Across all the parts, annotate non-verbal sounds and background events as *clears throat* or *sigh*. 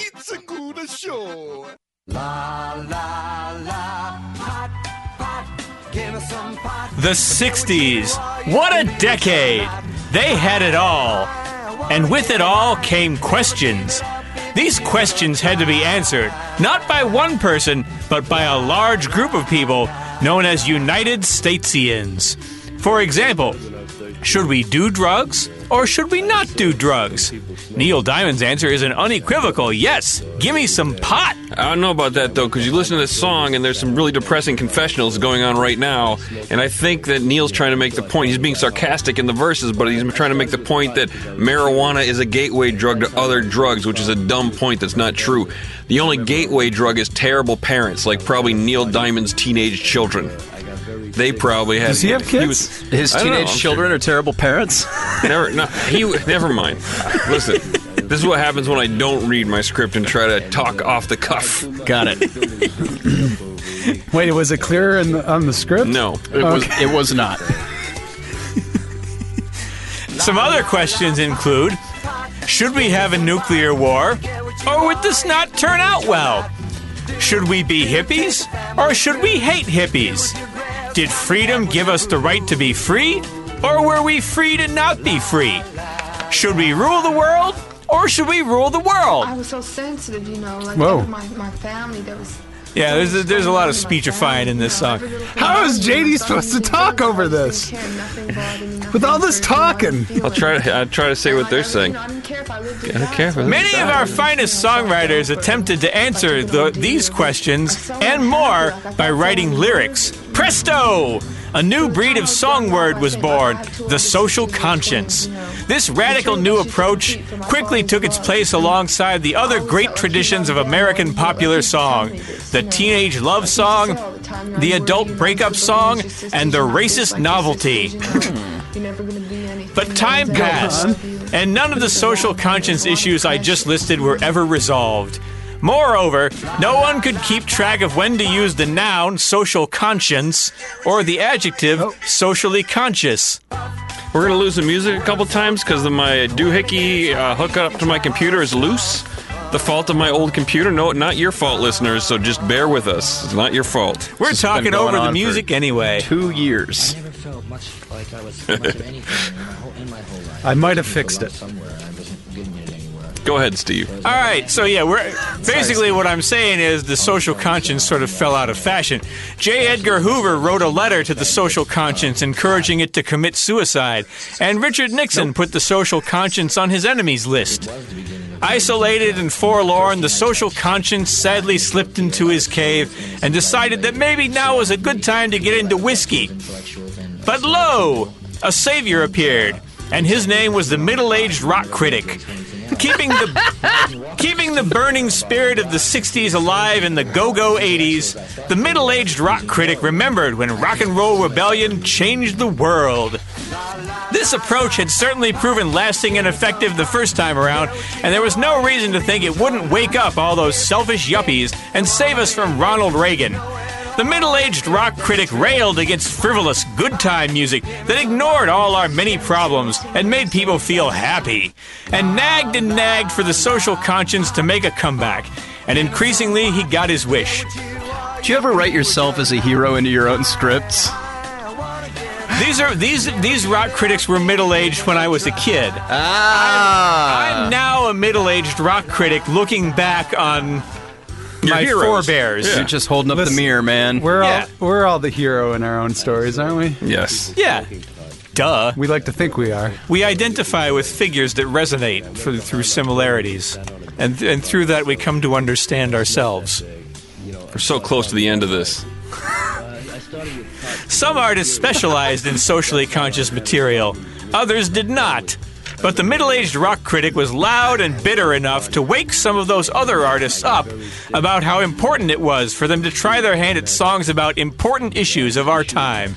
It's a good show. The 60s. What a decade! They had it all. And with it all came questions. These questions had to be answered, not by one person, but by a large group of people known as United Statesians. For example, should we do drugs or should we not do drugs? Neil Diamond's answer is an unequivocal yes. Give me some pot. I don't know about that though, because you listen to this song and there's some really depressing confessionals going on right now, and I think that Neil's trying to make the point. He's being sarcastic in the verses, but he's trying to make the point that marijuana is a gateway drug to other drugs, which is a dumb point that's not true. The only gateway drug is terrible parents, like probably Neil Diamond's teenage children. They probably had. Does he have kids? was- His I don't know, teenage I'm children are terrible parents. *laughs* Never, no, he. Never mind. Listen, this is what happens when I don't read my script and try to talk off the cuff. Got it. *laughs* Wait, was it clear in the, on the script? No, It was. It was not. *laughs* Some other questions include Should we have a nuclear war? Or would this not turn out well? Should we be hippies? Or should we hate hippies? Did freedom give us the right to be free? Or were we free to not be free? Should we rule the world? Or should we rule the world? I was so sensitive, you know, like Whoa. my, my family, there was Yeah, there's a, there's a lot of speechifying in this song. How is JD supposed to talk over this? With all this talking. I'll try. To, I'll try to say what they're saying. I didn't care if I lived I don't care if I- Many of our finest songwriters attempted to answer the, these questions and more by writing lyrics. Presto! A new breed of song word was born, the social conscience. This radical new approach quickly took its place alongside the other great traditions of American popular song the teenage love song, the adult breakup song, and the racist novelty. But time passed, and none of the social conscience issues I just listed were ever resolved. Moreover, no one could keep track of when to use the noun social conscience or the adjective socially conscious. We're gonna lose the music a couple times because my doohickey uh, hookup to my computer is loose. The fault of my old computer? No, not your fault, listeners. So just bear with us. It's not your fault. We're This has been talking going over the on for music anyway. Two years. *laughs* never felt much like I was much of anything in my whole, in my whole life. *laughs* I might have fixed it. Somewhere I Go ahead, Steve. All right, so yeah, we're basically what I'm saying is the social conscience sort of fell out of fashion. J. Edgar Hoover wrote a letter to the social conscience encouraging it to commit suicide, and Richard Nixon put the social conscience on his enemies list. Isolated and forlorn, the social conscience sadly slipped into his cave and decided that maybe now was a good time to get into whiskey. But lo, a savior appeared, and his name was the middle-aged rock critic. Keeping the keeping the burning spirit of the 60s alive in the go-go 80s, the middle-aged rock critic remembered when rock and roll rebellion changed the world. This approach had certainly proven lasting and effective the first time around, and there was no reason to think it wouldn't wake up all those selfish yuppies and save us from Ronald Reagan. The middle aged rock critic railed against frivolous good time music that ignored all our many problems and made people feel happy, and nagged and nagged for the social conscience to make a comeback. And increasingly, he got his wish. Do you ever write yourself as a hero into your own scripts? These are these these rock critics were middle aged when I was a kid. Ah. I'm now a middle aged rock critic looking back on my heroes. forebears. You're just holding up Listen, the mirror, man. We're Yeah. all we're all the hero in our own stories, aren't we? Yes. Yeah. Duh. We like to think we are. We identify with figures that resonate for, through similarities. And, and through that, we come to understand ourselves. We're so close to the end of this. Some artists specialized in socially conscious material, others did not. But the middle aged rock critic was loud and bitter enough to wake some of those other artists up about how important it was for them to try their hand at songs about important issues of our time.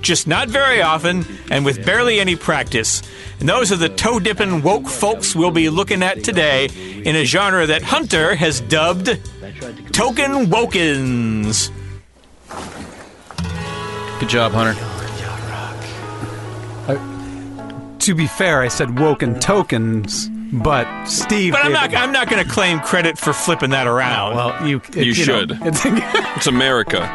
Just not very often, and with barely any practice. And those are the toe dipping woke folks we'll be looking at today in a genre that Hunter has dubbed Token Wokens. Good job, Hunter. To be fair, I said woken tokens, but Steve. But I'm not. it- I'm not going to claim credit for flipping that around. Well, you it- You know, should. it's- *laughs* It's America.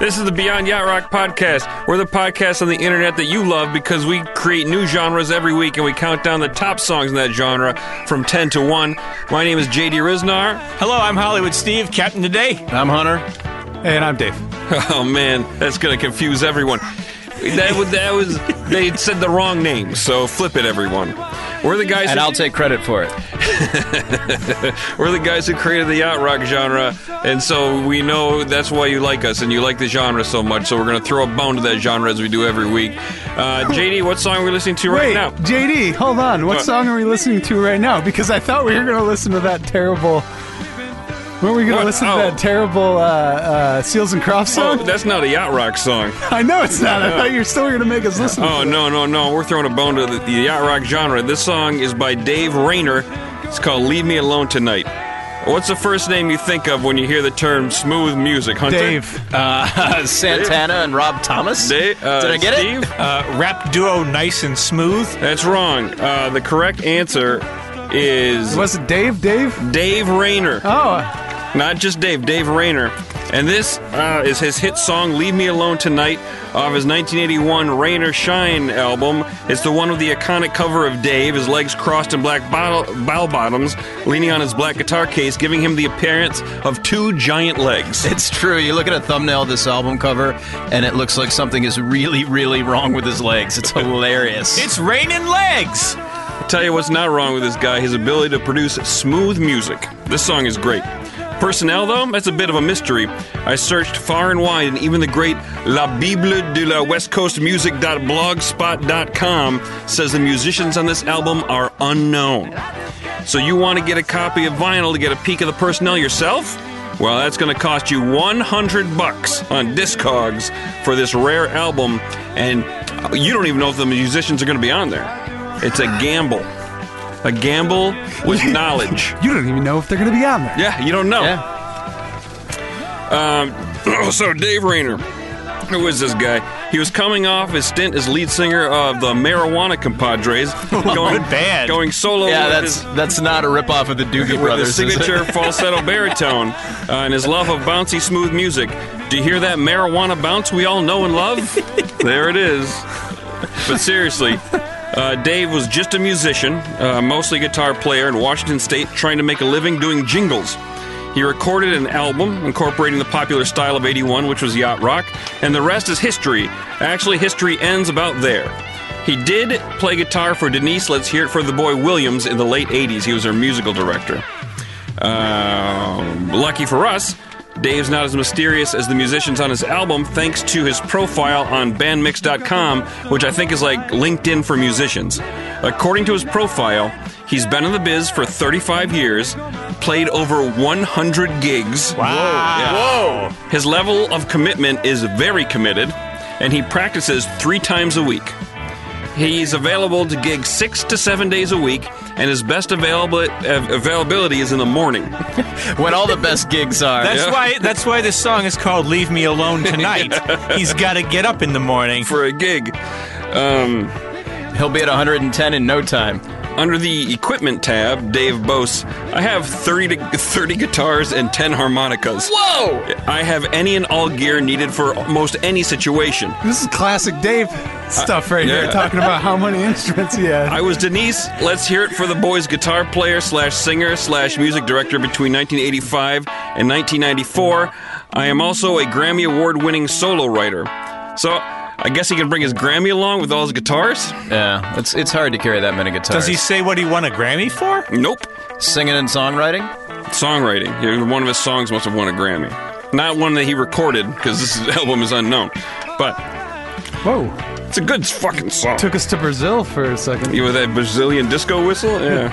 This is the Beyond Yacht Rock podcast. We're the podcast on the internet that you love because we create new genres every week and we count down the top songs in that genre from 10 to 1. My name is JD Ryznar. Hello, I'm Hollywood Steve, Captain today. I'm Hunter. and I'm Dave. *laughs* Oh man, that's going to confuse everyone. That was, that was they said the wrong name, so flip it everyone. We're the guys And who, I'll take credit for it. *laughs* we're the guys who created the yacht rock genre, and so we know that's why you like us and you like the genre so much. So we're going to throw a bone to that genre as we do every week. Uh, JD, what song are we listening to right Wait, now? JD, hold on. What What? song are we listening to right now? Because I thought we were going to listen to that terrible. Weren't we going to listen Oh. to that terrible uh, uh, Seals and Crofts Oh, song? that's not a yacht rock song. *laughs* I know it's not. I thought you were still going to make us listen. Oh to no no no! We're throwing a bone to the, the yacht rock genre. This song is by Dave Rayner. It's called "Leave Me Alone Tonight." What's the first name you think of when you hear the term smooth music. Hunter? Dave. Uh, *laughs* Santana and Rob Thomas. Dave, uh, Did I get Steve? it? Uh, rap duo, nice and smooth. That's wrong. Uh, the correct answer is Was it Dave? Dave? Dave Rayner. Oh, Not just Dave, Dave Rayner. And this uh, is his hit song, Leave Me Alone Tonight, off his 1981 Rayner Shine album. It's the one with the iconic cover of Dave, his legs crossed in black bottle, bow bottoms, leaning on his black guitar case, giving him the appearance of two giant legs. *laughs* It's true. You look at a thumbnail of this album cover, and it looks like something is really, really wrong with his legs. It's hilarious. *laughs* It's raining legs. I'll tell you what's not wrong with this guy his ability to produce smooth music. This song is great. Personnel, though, that's a bit of a mystery. I searched far and wide, and even the great La Bible de la West Coast Music.blogspot.com says the musicians on this album are unknown. So, you want to get a copy of vinyl to get a peek of the personnel yourself? Well, that's going to cost you 100 bucks on Discogs for this rare album, and you don't even know if the musicians are going to be on there. It's a gamble. A gamble with *laughs* knowledge. you don't even know if they're going to be on there. Yeah, you don't know. yeah. *clears throat* so Dave Rayner, who is this guy? He was coming off his stint as lead singer of the Marijuana Compadres, *laughs* going Good band. going solo. Yeah, with that's his, that's not a ripoff of the Doobie with Brothers. his signature *laughs* falsetto baritone uh, and his love of bouncy, smooth music. Do you hear that marijuana bounce we all know and love? there it is. But seriously, uh, Dave was just a musician, uh, mostly guitar player in Washington State, trying to make a living doing jingles. He recorded an album incorporating the popular style of 81, which was yacht rock, and the rest is history. Actually, history ends about there. He did play guitar for Deniece Let's Hear It for the Boy Williams in the late 80s. He was her musical director. Um, lucky for us, Dave's not as mysterious as the musicians on his album thanks to his profile on bandmix.com, which I think is like LinkedIn for musicians. According to his profile, he's been in the biz for 35 years, played over 100 gigs. Wow. Whoa! His level of commitment is very committed, and he practices three times a week. He's available to gig six to seven days a week, and his best available, availability is in the morning. *laughs* when all the best gigs are. That's Yeah. why. That's why this song is called "Leave Me Alone Tonight." *laughs* He's got to get up in the morning. for a gig. Um, He'll be at 110 in no time. Under the equipment tab, Dave boasts, I have 30 to 30 guitars and 10 harmonicas. Whoa! I have any and all gear needed for most any situation. This is classic Dave uh, stuff right yeah. here, talking about how many *laughs* instruments he has. I was Deniece. Let's hear it for the boys' guitar player slash singer slash music director between 1985 and 1994. I am also a Grammy Award winning solo writer. So I guess he can bring his Grammy along with all his guitars? Yeah, it's it's hard to carry that many guitars. Does he say what he won a Grammy for? Nope. singing and songwriting? Songwriting. One of his songs must have won a Grammy. Not one that he recorded, because this *laughs* album is unknown. But Whoa. it's a good fucking song. Took us to Brazil for a second. You with that Brazilian disco whistle? Yeah.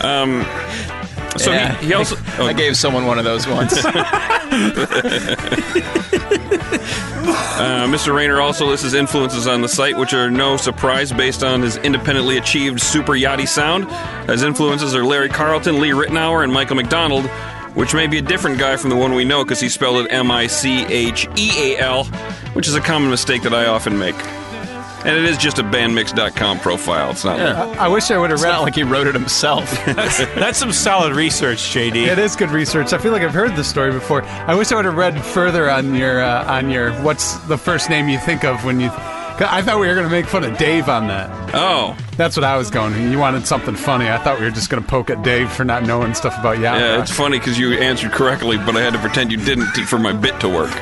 *laughs* um, so Yeah. he, he also. oh, *laughs* I gave someone one of those once. *laughs* Uh, Mr. Rayner also lists his influences on the site, which are no surprise based on his independently achieved super yachty sound. His influences are Larry Carlton, Lee Ritenour, and Michael McDonald, which may be a different guy from the one we know because he spelled it M I C H E A L, which is a common mistake that I often make. And it is just a bandmix.com profile. It's not. Yeah. I wish I would have read. not like he wrote it himself. *laughs* That's some solid research, JD. It is good research. I feel like I've heard this story before. I wish I would have read further on your uh, on your what's the first name you think of when you. I thought we were going to make fun of Dave on that. Oh, That's what I was going. You wanted something funny. I thought we were just going to poke at Dave for not knowing stuff about Yacht yeah. It's funny because you answered correctly, but I had to pretend you didn't for my bit to work.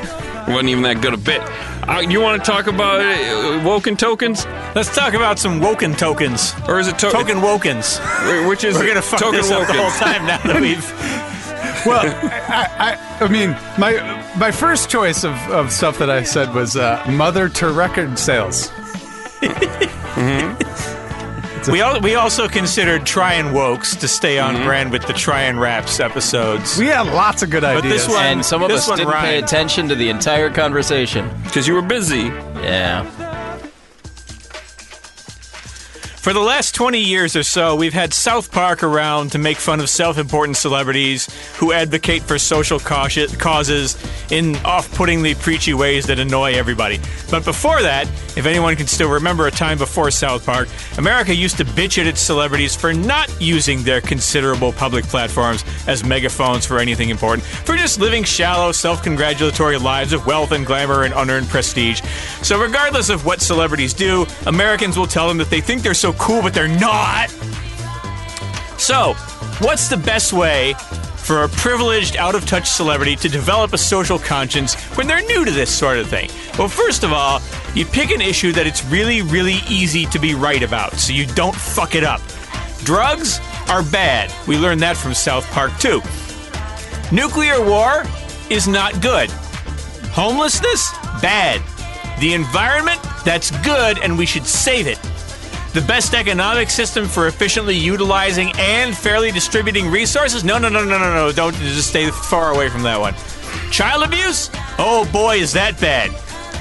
It wasn't even that good a bit. Uh, you want to talk about uh, Woken tokens, Let's talk about some woken tokens. or is it to- Token wokens. Which is We're gonna fuck token this up the whole time now that we've. *laughs* Well, I, I, I mean, my my first choice of, of stuff that I said was uh, mother to record sales. *laughs* We, al- we also considered Tryin' Wokes to stay on mm-hmm. brand with the Tryin' Raps episodes. We had lots of good ideas, But ideas. this one- and some of This us one didn't pay rhymed. attention to the entire conversation. Because you were busy. Yeah. For the last 20 years or so, we've had South Park around to make fun of self important celebrities who advocate for social causes in off puttingly preachy ways that annoy everybody. But before that, if anyone can still remember a time before South Park, America used to bitch at its celebrities for not using their considerable public platforms as megaphones for anything important, for just living shallow, self congratulatory lives of wealth and glamour and unearned prestige. So, regardless of what celebrities do, Americans will tell them that they think they're so cool, but they're not. So, what's the best way for a privileged, out of touch celebrity to develop a social conscience when they're new to this sort of thing? Well, first of all, you pick an issue that it's really, really easy to be right about so you don't fuck it up. Drugs are bad. We learned that from South Park, too. Nuclear war is not good. Homelessness, bad. The environment, that's good, and we should save it. The best economic system for efficiently utilizing and fairly distributing resources? No, no, no, no, no, no. Don't just stay far away from that one. Child abuse? Oh boy, is that bad.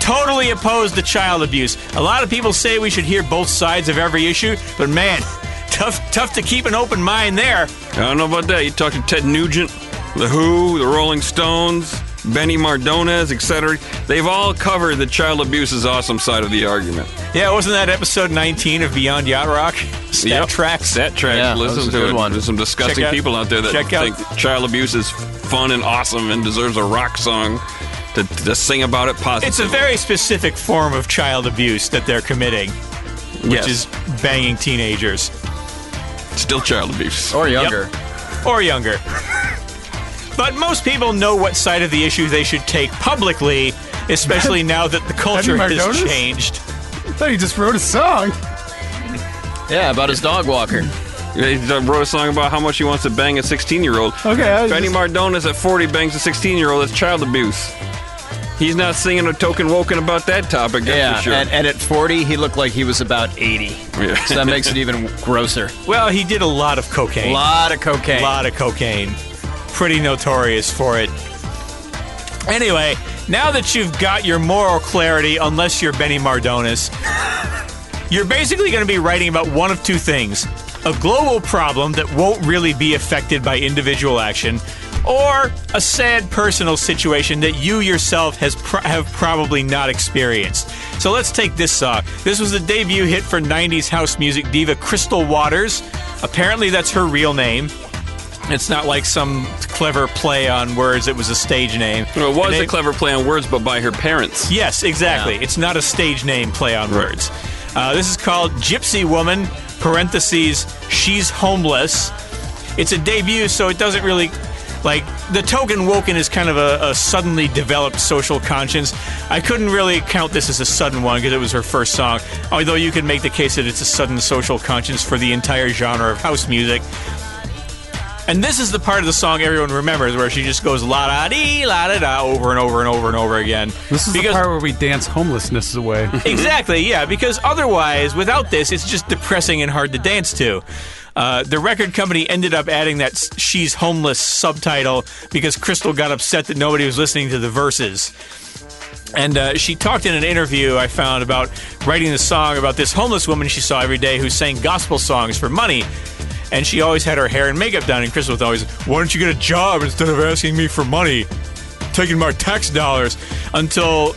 Totally opposed to child abuse. A lot of people say we should hear both sides of every issue, but man, tough tough to keep an open mind there. I don't know about that. You talk to Ted Nugent, The Who, The Rolling Stones, Benny Mardones, etc. They've all covered the child abuse is awesome side of the argument. Yeah, wasn't that episode 19 of Beyond Yacht Rock? Stat Yep. tracks. Stat tracks. Yeah, that Listen was a to good it. one. There's some disgusting out- people out there that check out- think child abuse is fun and awesome and deserves a rock song to, to sing about it positively. It's a very specific form of child abuse that they're committing, which Yes. is banging teenagers still child abuse. Or younger. or younger. *laughs* But most people know what side of the issue they should take publicly, especially now that the culture has Mardones? changed. I thought he just wrote a song. Yeah, about his dog walker. He wrote a song about how much he wants to bang a 16 year old. Okay, Benny just- Mardones at 40 bangs a 16 year old. That's child abuse. He's not singing a token woken about that topic, that's Yeah, for sure. and, and at 40, he looked like he was about 80. Yeah. So that makes it even *laughs* grosser. Well, he did a lot of cocaine. A lot of cocaine. A lot of cocaine. Pretty notorious for it. Anyway, now that you've got your moral clarity, unless you're Benny Mardones, *laughs* you're basically going to be writing about one of two things a global problem that won't really be affected by individual action, or a sad personal situation that you yourself has have probably not experienced. So let's take this song. This was the debut hit for 90s house music diva Crystal Waters. Apparently, that's her real name. It's not like some clever play on words. It was a stage name. Well, it was a clever play on words, but by her parents. Yes, exactly. Yeah. It's not a stage name play on words. Uh, this is called Gypsy Woman, parentheses, She's Homeless. It's a debut, so it doesn't really. Like, the token woken is kind of a, a suddenly developed social conscience. I couldn't really count this as a sudden one because it was her first song, although you could make the case that it's a sudden social conscience for the entire genre of house music. And this is the part of the song everyone remembers where she just goes la da dee, la da da over and over and over and over again. This is Because- the part where we dance homelessness away. *laughs* Exactly, yeah, because otherwise, without this, it's just depressing and hard to dance to. Uh, the record company ended up adding that She's Homeless subtitle because Crystal got upset that nobody was listening to the verses. And uh, she talked in an interview I found about writing the song about this homeless woman she saw every day who sang gospel songs for money. And she always had her hair and makeup done, and Crystal was always, Why don't you get a job instead of asking me for money? Taking my tax dollars. Until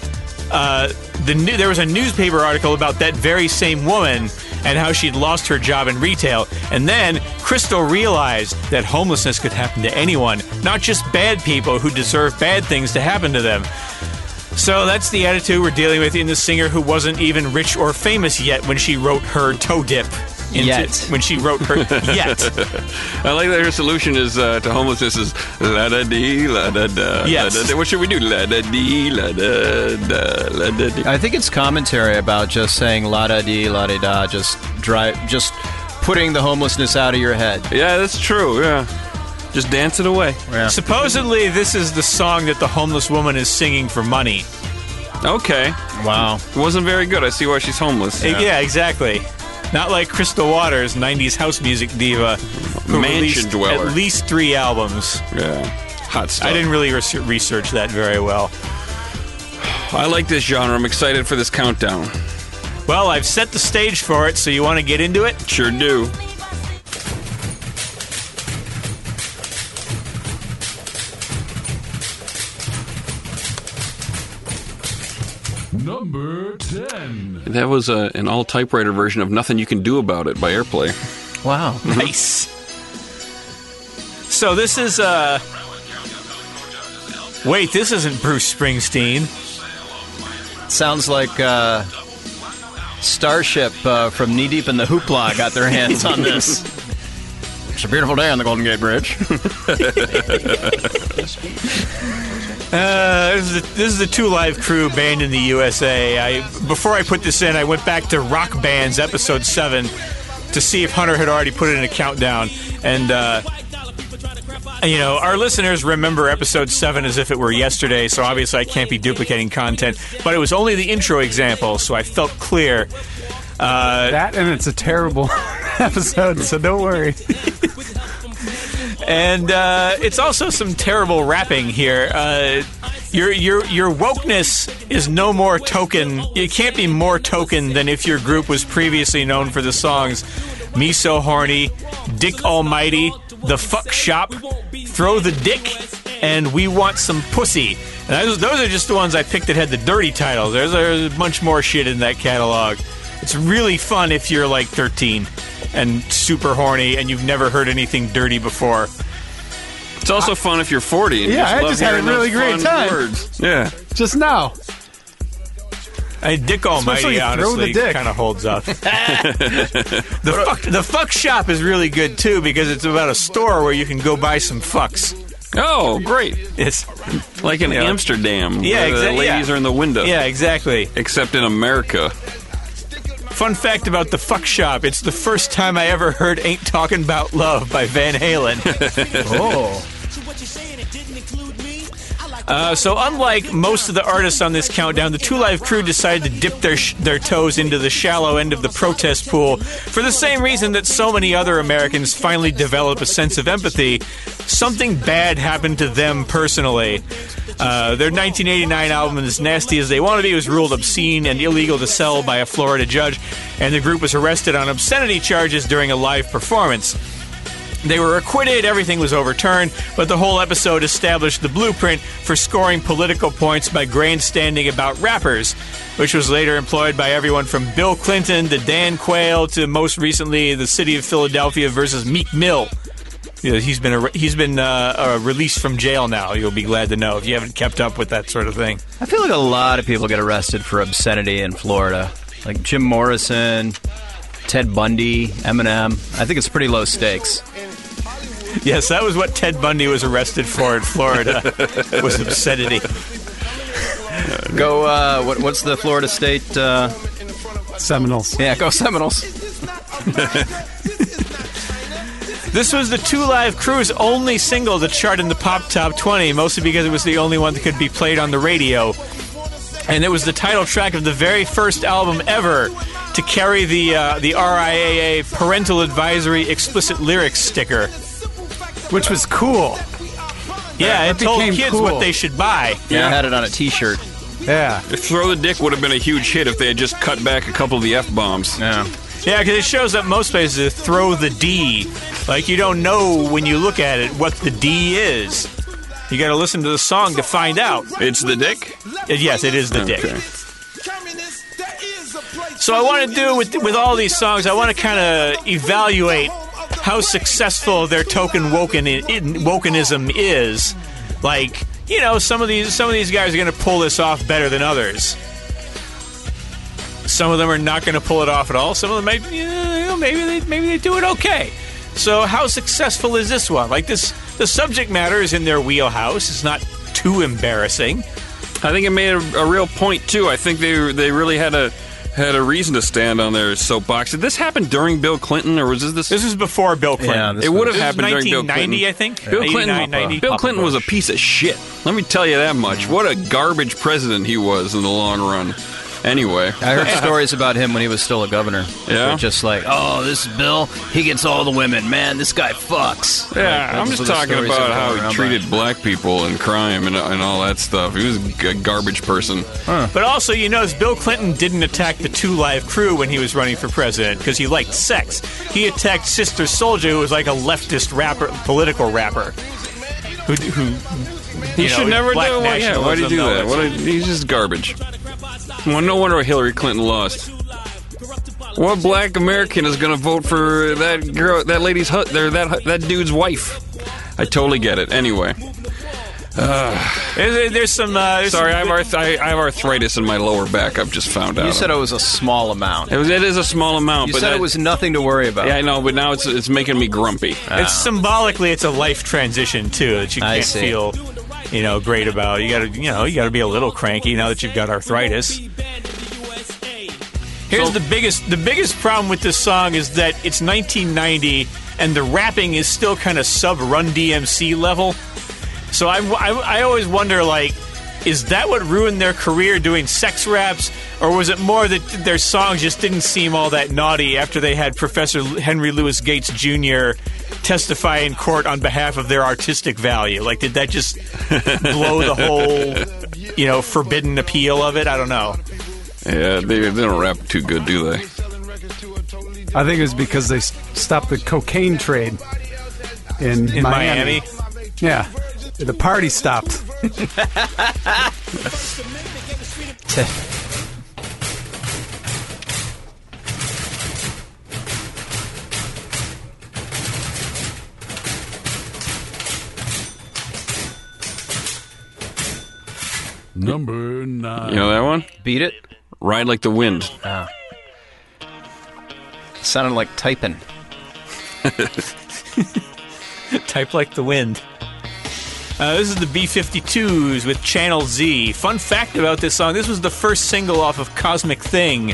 uh, the new, there was a newspaper article about that very same woman and how she'd lost her job in retail. And then Crystal realized that homelessness could happen to anyone, not just bad people who deserve bad things to happen to them. So that's the attitude we're dealing with in the singer who wasn't even rich or famous yet when she wrote her toe dip. Into, Yet. When she wrote her *laughs* yet. I like that her solution is uh, to homelessness is la da dee la da da. Yes. la da da. What should we do? La da dee la da da la da dee. I think it's commentary about just saying la da dee la da da, just drive, just putting the homelessness out of your head. Yeah, that's true. Yeah, just dance it away. Supposedly, this is the song that the homeless woman is singing for money. Okay, Wow. it wasn't very good. I see why she's homeless. Yeah, exactly. Not like Crystal Waters, 90s house music diva, who Mansion released dweller. at least three albums. yeah. Hot stuff. I didn't really res- research that very well. I like this genre. I'm excited for this countdown. Well, I've set the stage for it, so you want to get into it? Sure do. Number 10. That was uh, an all typewriter version of Nothing You Can Do About It by Airplay. Wow. *laughs* Nice. So this is uh Wait, this isn't Bruce Springsteen. Sounds like uh, Starship uh, from Knee Deep in the Hoopla got their hands on this. It's a beautiful day on the Golden Gate Bridge. *laughs* *laughs* Uh, this is the, this is the Two Live Crew band in the USA. I before I put this in, I went back to Rock Bands episode seven to see if Hunter had already put it in a countdown, and uh, you know our listeners remember episode seven as if it were yesterday. So obviously I can't be duplicating content, but it was only the intro example, so I felt clear. Uh, That and it's a terrible *laughs* episode, so don't worry. *laughs* and uh, it's also some terrible rapping here. Uh, your your your wokeness is no more token. It can't be more token than if your group was previously known for the songs "Me So Horny," "Dick Almighty," "The Fuck Shop," "Throw the Dick," and "We Want Some Pussy." And those, those are just the ones I picked that had the dirty titles. There's, there's a bunch more shit in that catalog. It's really fun if you're like 13 and super horny and you've never heard anything dirty before. It's also fun if you're 40 and you Yeah, just I love just had a really great time. Words. Yeah. Just now. I Dick Especially Almighty throw the honestly dick. kind of holds up. *laughs* the fuck the fuck shop is really good too because it's about a store where you can go buy some fucks. Oh, great. It's Like in Yeah. Amsterdam. Yeah, where the exactly, ladies yeah. are in the window. yeah, exactly. Except in America. Fun fact about the fuck shop: it's the first time I ever heard "Ain't Talking About Love" by Van Halen. *laughs* Oh. Uh, so, unlike most of the artists on this countdown, the Two Live Crew decided to dip their sh- their toes into the shallow end of the protest pool for the same reason that so many other Americans finally develop a sense of empathy. Something bad happened to them personally. Uh, their 1989 album, As Nasty as They Want to Be, was ruled obscene and illegal to sell by a Florida judge, and the group was arrested on obscenity charges during a live performance. They were acquitted, everything was overturned, but the whole episode established the blueprint for scoring political points by grandstanding about rappers, which was later employed by everyone from Bill Clinton to Dan Quayle to most recently the city of Philadelphia versus Meek Mill. He's been he's been uh, released from jail now. You'll be glad to know if you haven't kept up with that sort of thing. I feel like a lot of people get arrested for obscenity in Florida. Like Jim Morrison, Ted Bundy, Eminem. I think it's pretty low stakes. Yes, that was what Ted Bundy was arrested for in Florida *laughs* was obscenity. Go, uh, what, what's the Florida State? Uh, Seminoles. yeah, go Seminoles. *laughs* This was the Two Live Crew's only single to chart in the pop top 20, mostly because it was the only one that could be played on the radio. And it was the title track of the very first album ever to carry the uh, the RIAA Parental Advisory Explicit Lyrics sticker. Which was cool. Yeah, That it told kids cool. what they should buy. Yeah, I had it on a T-shirt. Yeah. Throw the Dick would have been a huge hit if they had just cut back a couple of the F bombs. Yeah. Yeah, because it shows up most places throw the D. Like you don't know when you look at it what the D is. You got to listen to the song to find out. It's the dick. Yes, it is the Okay. dick. So I want to do with with all these songs. I want to kind of evaluate how successful their token woken wokenism is. Like you know, some of these some of these guys are going to pull this off better than others. Some of them are not going to pull it off at all. Some of them might, you know, maybe they maybe they do it okay. So how successful is this one? Like this, the subject matter is in their wheelhouse. It's not too embarrassing. I think it made a, a real point too. I think they they really had a had a reason to stand on their soapbox. Did this happen during Bill Clinton, or was this this? This is before Bill Clinton. Yeah, this it would have This happened during Bill 1990, Clinton. I think. Bill Clinton, 89, 90. Bill Clinton was a piece of shit. Let me tell you that much. What a garbage president he was in the long run. Anyway, I heard *laughs* stories about him when he was still a governor. Yeah? They're just like, oh, this Bill. He gets all the women. Man, this guy fucks. Yeah, Like, I'm just talking about how he around treated black people and crime and, and all that stuff. He was a garbage person. But also, you notice Bill Clinton didn't attack the Two Live Crew when he was running for president because he liked sex. He attacked Sister Souljah, who was like a leftist rapper, political rapper. Who, who He you should know, never do black it. Why, yeah, why did he do that? What a, he's just garbage. Well, no wonder Hillary Clinton lost. What black American is going to vote for that girl, that lady's hut, there, that that dude's wife? I totally get it. Anyway, There's, there's some. Uh, there's sorry, I have, arth- I, I have arthritis in my lower back. I've just found out. You said it was a small amount. it, was, it is a small amount, You but said that- it was nothing to worry about. Yeah, I know, but now it's it's making me grumpy. It's symbolically, it's a life transition too that you can't see. feel, you know, great about. You got to, you know, you got to be a little cranky now that you've got arthritis. Here's the biggest, the biggest problem with this song is that it's 1990 and the rapping is still kind of sub Run DMC level. So I, I, I always wonder, like, is that what ruined their career doing sex raps, or was it more that their songs just didn't seem all that naughty after they had Professor Henry Louis Gates Jr. testify in court on behalf of their artistic value? Like, did that just blow the whole, you know, forbidden appeal of it? I don't know. Yeah, they, they don't rap too good, do they? I think it was because they stopped the cocaine trade in, In Miami. Yeah, the party stopped. *laughs* *laughs* Number nine. You know that one? Beat it? Ride like the wind. Sounded like typing. *laughs* Type like the wind. Uh, this is the B 52s with Channel Z. Fun fact about this song this was the first single off of Cosmic Thing,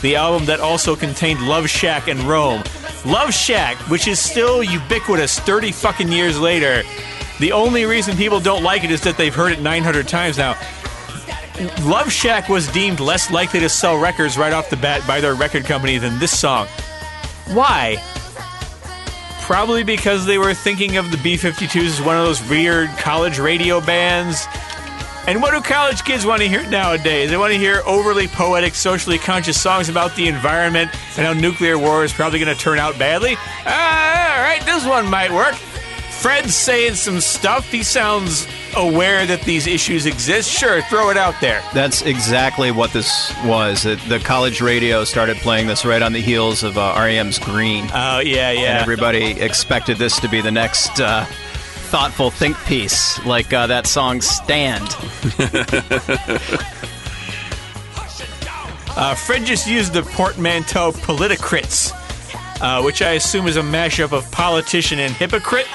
the album that also contained Love Shack and Rome. Love Shack, which is still ubiquitous 30 fucking years later. The only reason people don't like it is that they've heard it 900 times now. Love Shack was deemed less likely to sell records right off the bat by their record company than this song. Why? Probably because they were thinking of the B 52s as one of those weird college radio bands. And what do college kids want to hear nowadays? They want to hear overly poetic, socially conscious songs about the environment and how nuclear war is probably going to turn out badly. Ah, all right, this one might work. Fred's saying some stuff. He sounds aware that these issues exist. Sure, throw it out there. That's exactly what this was. It, the college radio started playing this right on the heels of uh, REM's Green. Oh, yeah, yeah. and everybody expected this to be the next uh, thoughtful think piece, like uh, that song "Stand." *laughs* Uh, Fred just used the portmanteau Politicrits, uh, which I assume is a mashup of politician and hypocrite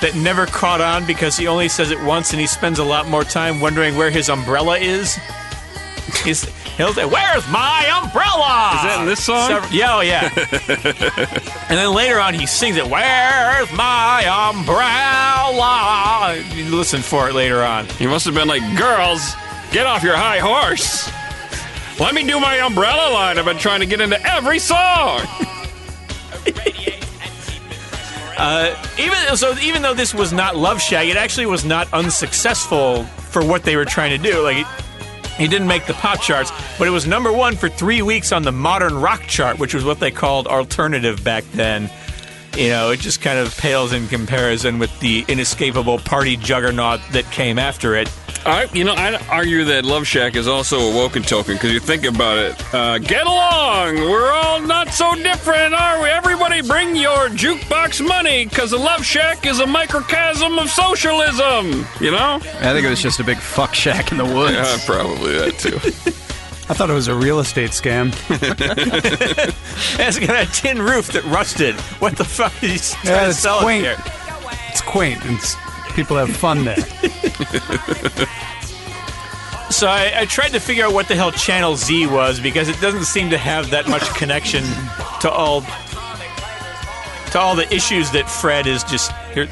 that never caught on because he only says it once and he spends a lot more time wondering where his umbrella is. He's, he'll say, Where's my umbrella? Is that in this song? Sever- yeah, oh, yeah. *laughs* and then later on he sings it, Where's my umbrella? You listen for it later on. He must have been like, girls, get off your high horse. Let me do my umbrella line. I've been trying to get into every song. *laughs* Uh, even so even though this was not love shack it actually was not unsuccessful for what they were trying to do like it, it didn't make the pop charts but it was number one for three weeks on the modern rock chart which was what they called alternative back then you know, it just kind of pales in comparison with the inescapable party juggernaut that came after it. I, you know, I'd argue that Love Shack is also a woken token because you think about it. Uh, get along! We're all not so different, are we? Everybody bring your jukebox money because the Love Shack is a microcosm of socialism, you know? I think it was just a big fuck shack in the woods. Yeah, probably that too. *laughs* I thought it was a real estate scam. *laughs* It's got a tin roof that rusted. What the fuck is he trying Yeah, to it's sell it quaint. here? It's quaint and it's, people have fun there. So I, I tried to figure out what the hell Channel Z was because it doesn't seem to have that much connection to all to all the issues that Fred is just here. *laughs*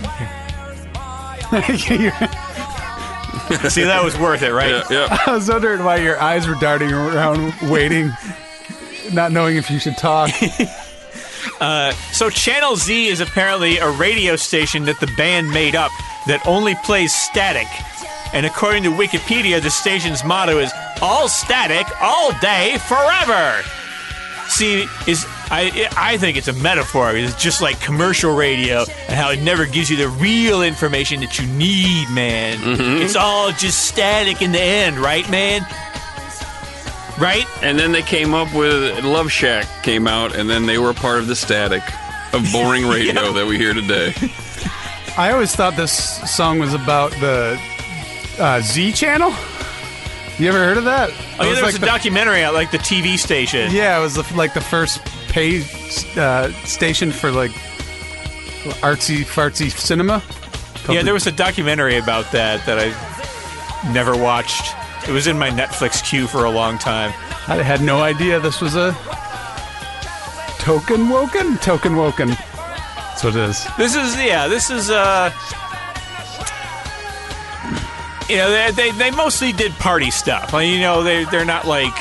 See, that was worth it, right? yeah, yeah. I was wondering why your eyes were darting around, waiting, not knowing if you should talk. *laughs* Uh, so Channel Z is apparently a radio station that the band made up that only plays static. And according to Wikipedia, the station's motto is "All static, all day, forever." See, is I I think it's a metaphor. It's just like commercial radio and how it never gives you the real information that you need, man. Mm-hmm. It's all just static in the end, right, man? Right? And then they came up with Love Shack came out, and then they were part of the static of boring *laughs* radio that we hear today. I always thought this song was about the uh, Z channel. You ever heard of that? Oh It yeah, was there was like a documentary out like the TV station. Yeah, it was the, like the first paid uh, station for like artsy fartsy cinema. Yeah, there was a documentary about that that I never watched. It was in my Netflix queue for a long time. I had no idea this was a token woken token woken. That's what it is. This is yeah, this is uh you know, they, they they mostly did party stuff. Like, you know, they they're not like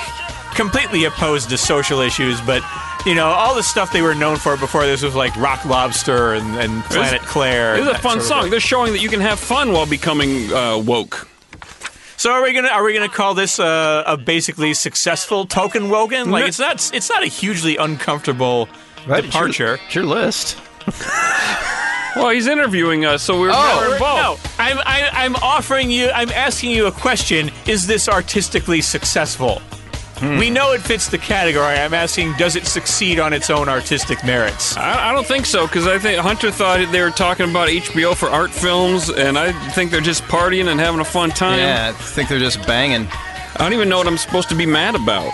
completely opposed to social issues, but you know, all the stuff they were known for before this was like Rock Lobster and, and Planet Claire. This is a fun sort of song. thing. They're showing that you can have fun while becoming uh, woke. So are we gonna are we gonna call this uh, a basically successful token woken? Like it's not it's not a hugely uncomfortable departure. It's your list. *laughs* Well, he's interviewing us, so we're Oh, we're involved. no! I'm I, I'm offering you. I'm asking you a question. Is this artistically successful? Hmm. We know it fits the category. I'm asking, does it succeed on its own artistic merits? I, I don't think so because I think Hunter thought they were talking about HBO for art films, and I think they're just partying and having a fun time. Yeah, I think they're just banging. I don't even know what I'm supposed to be mad about.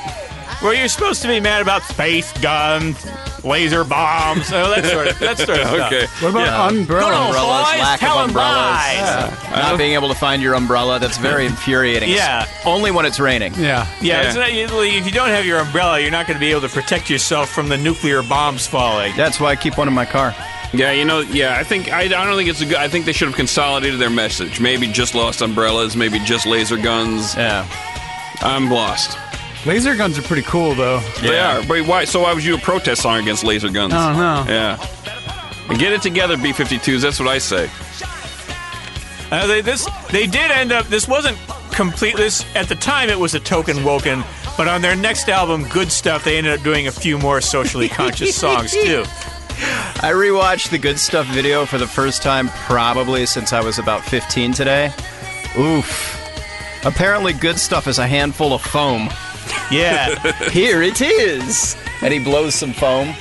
Well, you're supposed to be mad about space guns, laser bombs, oh, that sort of that sort of *laughs* stuff. Okay. What about Yeah. Good umbrella? old Umbrellas, boys lack of umbrellas. lies. Not uh, being able to find your umbrella, that's very *laughs* infuriating. Yeah. Only when it's raining. Yeah. Yeah, Yeah. It's not, if you don't have your umbrella, you're not going to be able to protect yourself from the nuclear bombs falling. That's why I keep one in my car. Yeah, you know, yeah, I think I, I don't think it's a good. I think they should have consolidated their message. Maybe just lost umbrellas, maybe just laser guns. Yeah. I'm lost. Laser guns are pretty cool though. They are. But why? So why was you a protest song against laser guns? I don't know. Yeah. Get it together, B-52s. That's what I say. Uh, they, this they did end up. This wasn't complete. This at the time it was a token woken, but on their next album, Good Stuff, they ended up doing a few more socially conscious *laughs* songs too. I rewatched the Good Stuff video for the first time probably since I was about 15 today. Oof. Apparently, Good Stuff is a handful of foam. *laughs* Yeah, Here it is. And he blows some foam.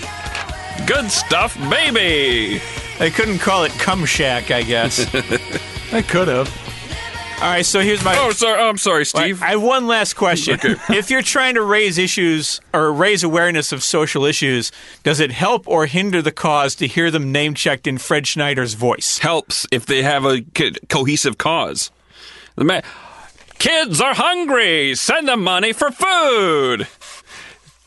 Good stuff, baby. they couldn't call it Cum Shack, I guess. *laughs* I could have. All right, so here's my. Oh, sorry. Oh, I'm sorry, Steve. I have one last question. *laughs* If you're trying to raise issues or raise awareness of social issues, does it help or hinder the cause to hear them name checked in Fred Schneider's voice? helps if they have a co- cohesive cause. The ma- Kids are hungry. Send them money for food.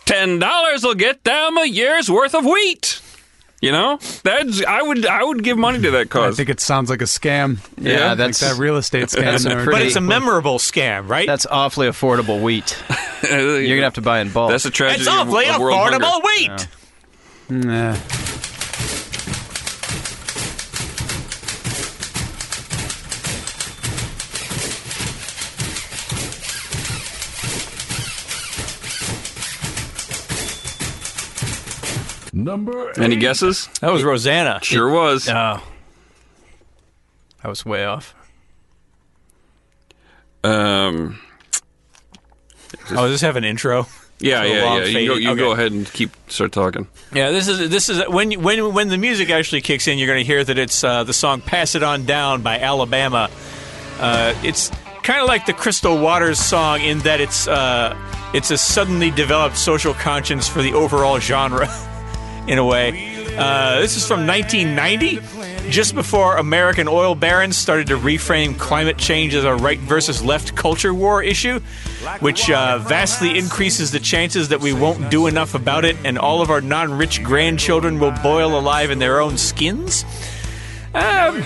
Ten dollars will get them a year's worth of wheat. You know, that's I would I would give money to that cause. I cause. think it sounds like a scam. Yeah, like that's that real estate scam. that's a there. But it's a memorable scam, right? that's awfully affordable wheat. *laughs* You're gonna have to buy in bulk. That's a tragedy. it's awfully of, of world hunger. affordable wheat. Nah. Number Any guesses? That was Rosanna. Sure was. Oh. I was way off. Um, Oh, does this have an intro? yeah, So yeah, long yeah. You, go, faded. you go ahead and keep start talking. Yeah, this is this is when when when the music actually kicks in, you're going to hear that it's uh, the song "Pass It On Down" by Alabama. Uh, it's kind of like the Crystal Waters song in that it's uh, it's a suddenly developed social conscience for the overall genre, *laughs* in a way. Uh, this is from 1990, just before American oil barons started to reframe climate change as a right versus left culture war issue, which uh, vastly increases the chances that we won't do enough about it and all of our non rich grandchildren will boil alive in their own skins. Um,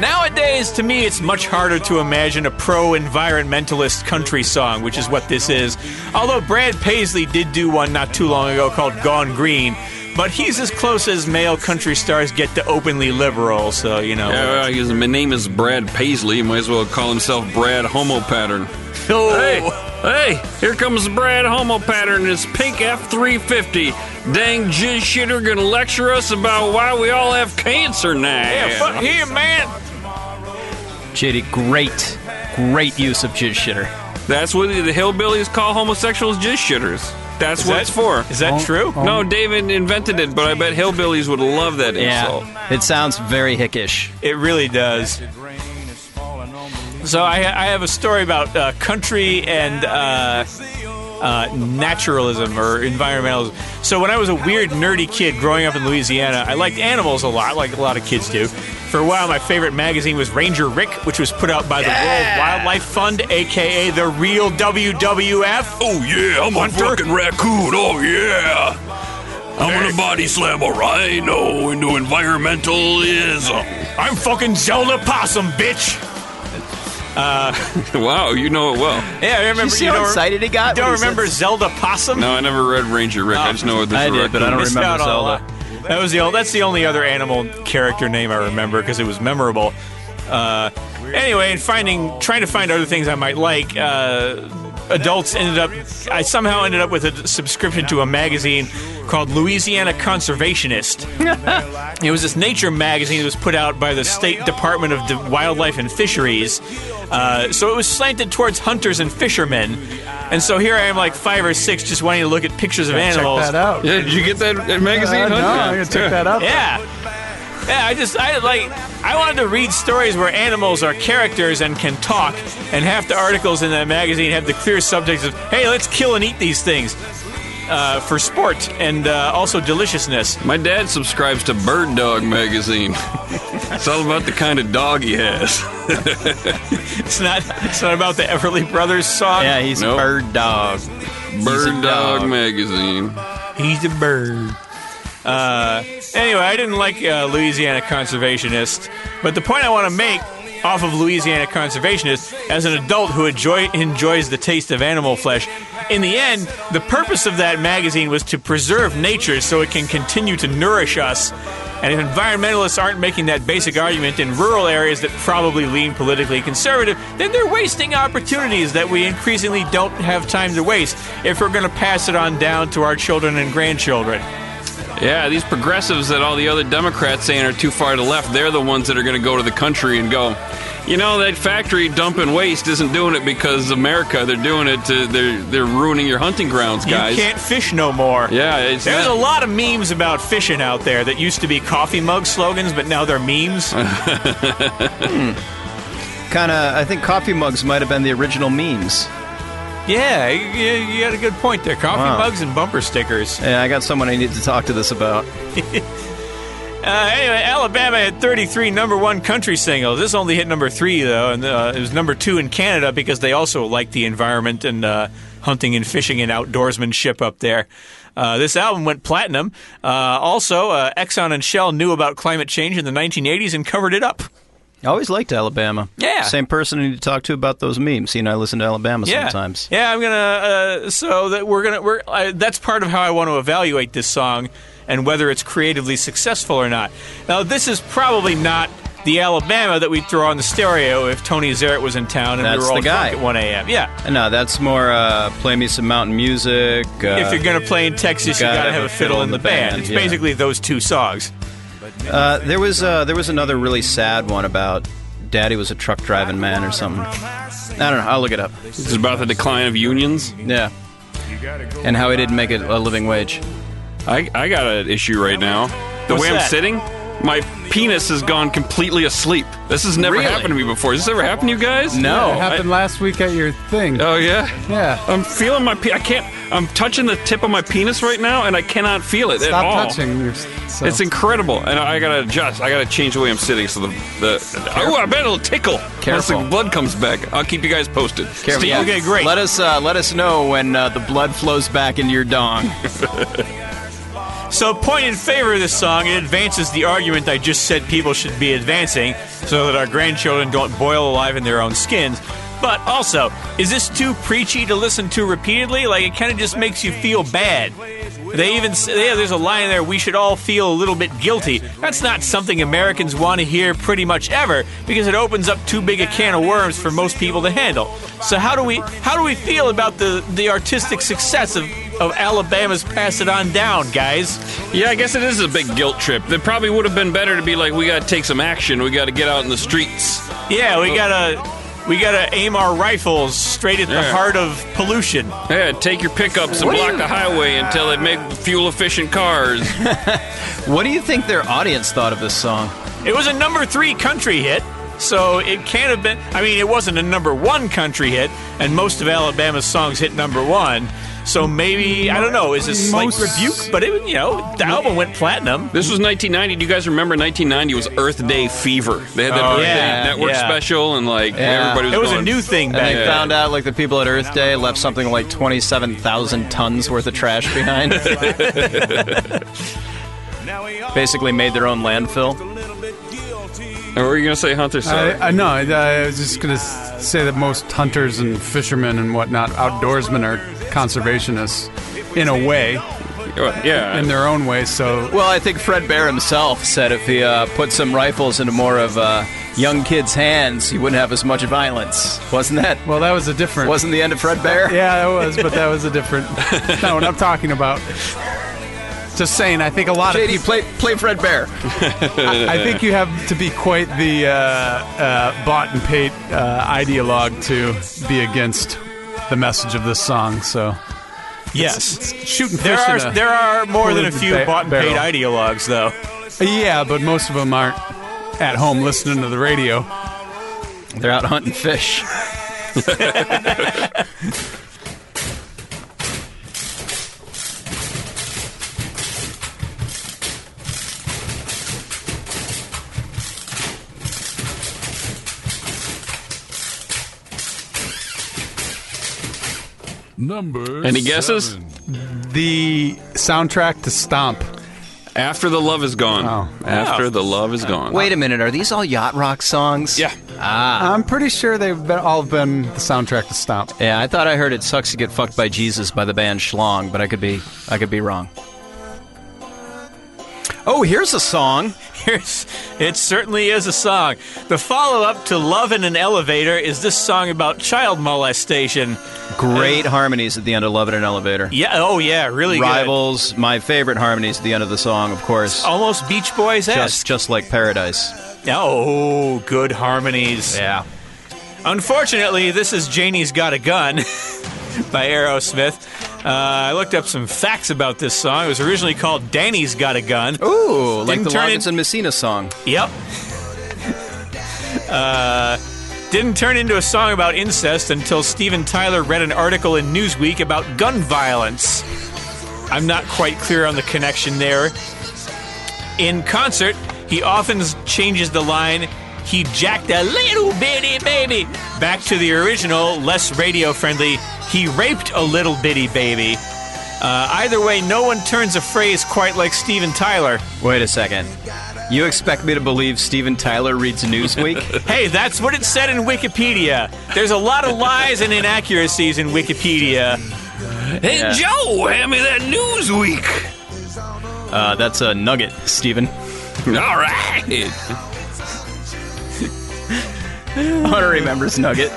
Nowadays, to me, it's much harder to imagine a pro environmentalist country song, which is what this is. Although Brad Paisley did do one not too long ago called Gone Green, but he's as close as male country stars get to openly liberal, so, you know. Yeah, well, he's, my name is Brad Paisley. He might as well call himself Brad Homo Pattern. Oh. Hey, hey, here comes Brad Homo Pattern in his pink F 350. Dang jizz shitter gonna lecture us about why we all have cancer now. Yeah, fuck him, man. JD, great, great use of jizz shitter. That's what the hillbillies call homosexuals jizz shitters. That's Is what that- it's for. Is that true? No, David invented it, but I bet hillbillies would love that insult. Yeah, it sounds very hickish. It really does. So I, I have a story about uh, country and uh, uh, naturalism or environmentalism. So when I was a weird, nerdy kid growing up in Louisiana, I liked animals a lot, like a lot of kids do. For a while, my favorite magazine was Ranger Rick, which was put out by the World Wildlife Fund, aka the real WWF. Oh yeah, I'm a fucking raccoon. Oh yeah. I'm gonna body slam a rhino into environmentalism. I'm fucking Zelda Possum, bitch. *laughs* wow, you know it well. Yeah, I remember. You see you how don't- excited he got? You Don't he said- remember Zelda Possum? No, I never read Ranger Rick. I just know what this I is a did, but I don't Missed remember out Zelda. lot. That was the only, that's the only other animal character name I remember because it was memorable. Uh, anyway, and finding trying to find other things I might like, uh, adults ended up. I somehow ended up with a subscription to a magazine called Louisiana Conservationist. *laughs* it was this nature magazine that was put out by the State Department of Di- Wildlife and Fisheries. Uh, so it was slanted towards hunters and fishermen. And so here I am, like five or six, just wanting to look at pictures of animals. Check that out. Yeah, did you get that, that magazine? Uh, no, I'm gonna check that out. Yeah. Yeah, I just I like I wanted to read stories where animals are characters and can talk, and half the articles in that magazine have the clear subjects of "Hey, let's kill and eat these things." Uh, for sport and uh, also deliciousness. My dad subscribes to Bird Dog magazine. *laughs* it's all about the kind of dog he has. *laughs* It's not. It's not about the Everly Brothers song. Yeah, he's Nope. a bird dog. Bird Dog, dog. magazine. He's a bird. Uh, anyway, I didn't like uh, Louisiana Conservationist, but the point I want to make off of Louisiana Conservationist, as an adult who enjoy, enjoys the taste of animal flesh, in the end, the purpose of that magazine was to preserve nature so it can continue to nourish us. And if environmentalists aren't making that basic argument in rural areas that probably lean politically conservative, then they're wasting opportunities that we increasingly don't have time to waste if we're going to pass it on down to our children and grandchildren. Yeah, these progressives that all the other Democrats saying are too far to the left, they're the ones that are going to go to the country and go, you know, that factory dumping waste isn't doing it because America. They're doing it to, they're, they're ruining your hunting grounds, guys. You can't fish no more. Yeah, it's There's a lot of memes about fishing out there that used to be coffee mug slogans, but now they're memes. *laughs* Hmm. Kind of, I think coffee mugs might have been the original memes. Yeah, you, you got a good point there. Coffee Wow. mugs and bumper stickers. Yeah, I got someone I need to talk to this about. *laughs* Uh, anyway, Alabama had 33 number one country singles. This only hit number three, though, and uh, it was number two in Canada because they also like the environment and uh, hunting and fishing and outdoorsmanship up there. Uh, this album went platinum. Uh, also, uh, Exxon and Shell knew about climate change in the 1980s and covered it up. I always liked Alabama. Yeah. Same person I need to talk to about those memes. You know, I listen to Alabama Yeah. sometimes. Yeah, I'm gonna. Uh, so that we're gonna. We're. Uh, that's part of how I want to evaluate this song and whether it's creatively successful or not. Now, this is probably not the Alabama that we'd throw on the stereo if Tony Zarrett was in town and That's we were all the guy. drunk at 1 a.m. Yeah. No, that's more uh, play me some mountain music. Uh, if you're going to play in Texas, you got to have a fiddle in the band. It's yeah. basically those two songs. Uh, there was uh, there was another really sad one about Daddy was a truck driving man or something. I don't know. I'll look it up. This is about the decline of unions. Yeah, and how he didn't make it a living wage. I, I got an issue right now. The What's way I'm that? sitting, my penis has gone completely asleep. This has never Really? happened to me before. Has this ever happened to you guys? No. It happened last week at your thing. Oh yeah. yeah. I'm feeling my. Pe- I can't. I'm touching the tip of my penis right now, and I cannot feel it at Stop all. touching yourself. It's incredible, and I gotta adjust. I gotta change the way I'm sitting so the the. Oh, I bet it'll tickle once Careful. the blood comes back. I'll keep you guys posted. Steve, Yeah. Okay, great. Let us uh, let us know when uh, the blood flows back into your dong. *laughs* So, point in favor of this song, it advances the argument I just said people should be advancing so that our grandchildren don't boil alive in their own skins. But also, is this too preachy to listen to repeatedly? Like, it kind of just makes you feel bad. They even say, yeah, there's a line there, we should all feel a little bit guilty. That's not something Americans want to hear pretty much ever because it opens up too big a can of worms for most people to handle. So how do we how do we feel about the, the artistic success of, of Alabama's Pass It On Down, guys? Yeah, I guess it is a big guilt trip. It probably would have been better to be like, we gotta take some action. We gotta get out in the streets. Yeah, we gotta we gotta aim our rifles straight at the Yeah. heart of pollution. Yeah, take your pickups and What block you- the highway until they make fuel efficient cars. *laughs* What do you think their audience thought of this song? It was a number three country hit, so it can't have been. I mean, it wasn't a number one country hit, and most of Alabama's songs hit number one. So maybe I don't know. Is this slight Most- rebuke, but it you know the album went platinum. This was 1990. Do you guys remember 1990 was Earth Day fever? They had that Oh, Earth yeah, Day network yeah. special, and like Yeah. everybody was It was a going, new thing And back they then. found out like the people at Earth Day left something like twenty-seven thousand tons worth of trash behind. *laughs* *laughs* Basically, made their own landfill. What were you gonna say, Hunter? Sorry. I, I know. I, I was just going to say that most hunters and fishermen and whatnot, outdoorsmen, are conservationists in a way, yeah. in their own way. So Well, I think Fred Bear himself said if he uh, put some rifles into more of uh, young kids' hands, he wouldn't have as much violence. Wasn't that? well, that was a different. Wasn't the end of Fred Bear? Yeah, it was, but that was a different. *laughs* not what I'm talking about. Just saying, I think a lot of JD, people. play play Fred Bear. *laughs* I think you have to be quite the uh, uh, bought and paid uh, ideologue to be against the message of this song. So yes, shooting fish there in are a there are more than a few ba- bought and paid ideologues, though. Yeah, but most of them aren't at home listening to the radio. They're out hunting fish. *laughs* *laughs* Number. Any guesses? The soundtrack to Stomp. After the love is gone. Oh. After the love is gone. Wait a minute, are these all yacht rock songs? Yeah. Ah. I'm pretty sure they've been, all been the soundtrack to Stomp. Yeah, I thought I heard it sucks to get fucked by Jesus by the band Schlong, but I could be I could be wrong. Oh, here's a song. *laughs* Here's, it certainly is a song. The follow up to Love in an Elevator is this song about child molestation. Great uh, harmonies at the end of Love in an Elevator. Yeah, oh yeah, really good. Rivals, my favorite harmonies at the end of the song, of course. Almost Beach Boys Just just like Paradise. Oh, good harmonies. Yeah. Unfortunately, this is Janie's Got a Gun *laughs* *laughs* by Aerosmith. Uh, I looked up some facts about this song. It was originally called Danny's Got a Gun. Ooh, like Didn't the turn Loggins in- and Messina song. Yep. uh, didn't turn into a song about incest until Steven Tyler read an article in Newsweek about gun violence. I'm not quite clear on the connection there. In concert, he often changes the line, he jacked a little bitty baby, back to the original, less radio friendly, he raped a little bitty baby. Uh, either way, no one turns a phrase quite like Steven Tyler. Wait a second. You expect me to believe Steven Tyler reads Newsweek? *laughs* Hey, that's what it said in Wikipedia. There's a lot of lies and inaccuracies in Wikipedia. Hey, Yeah. Joe, hand me that Newsweek. uh, that's a nugget, Steven. All right. *laughs* Honorary members nugget.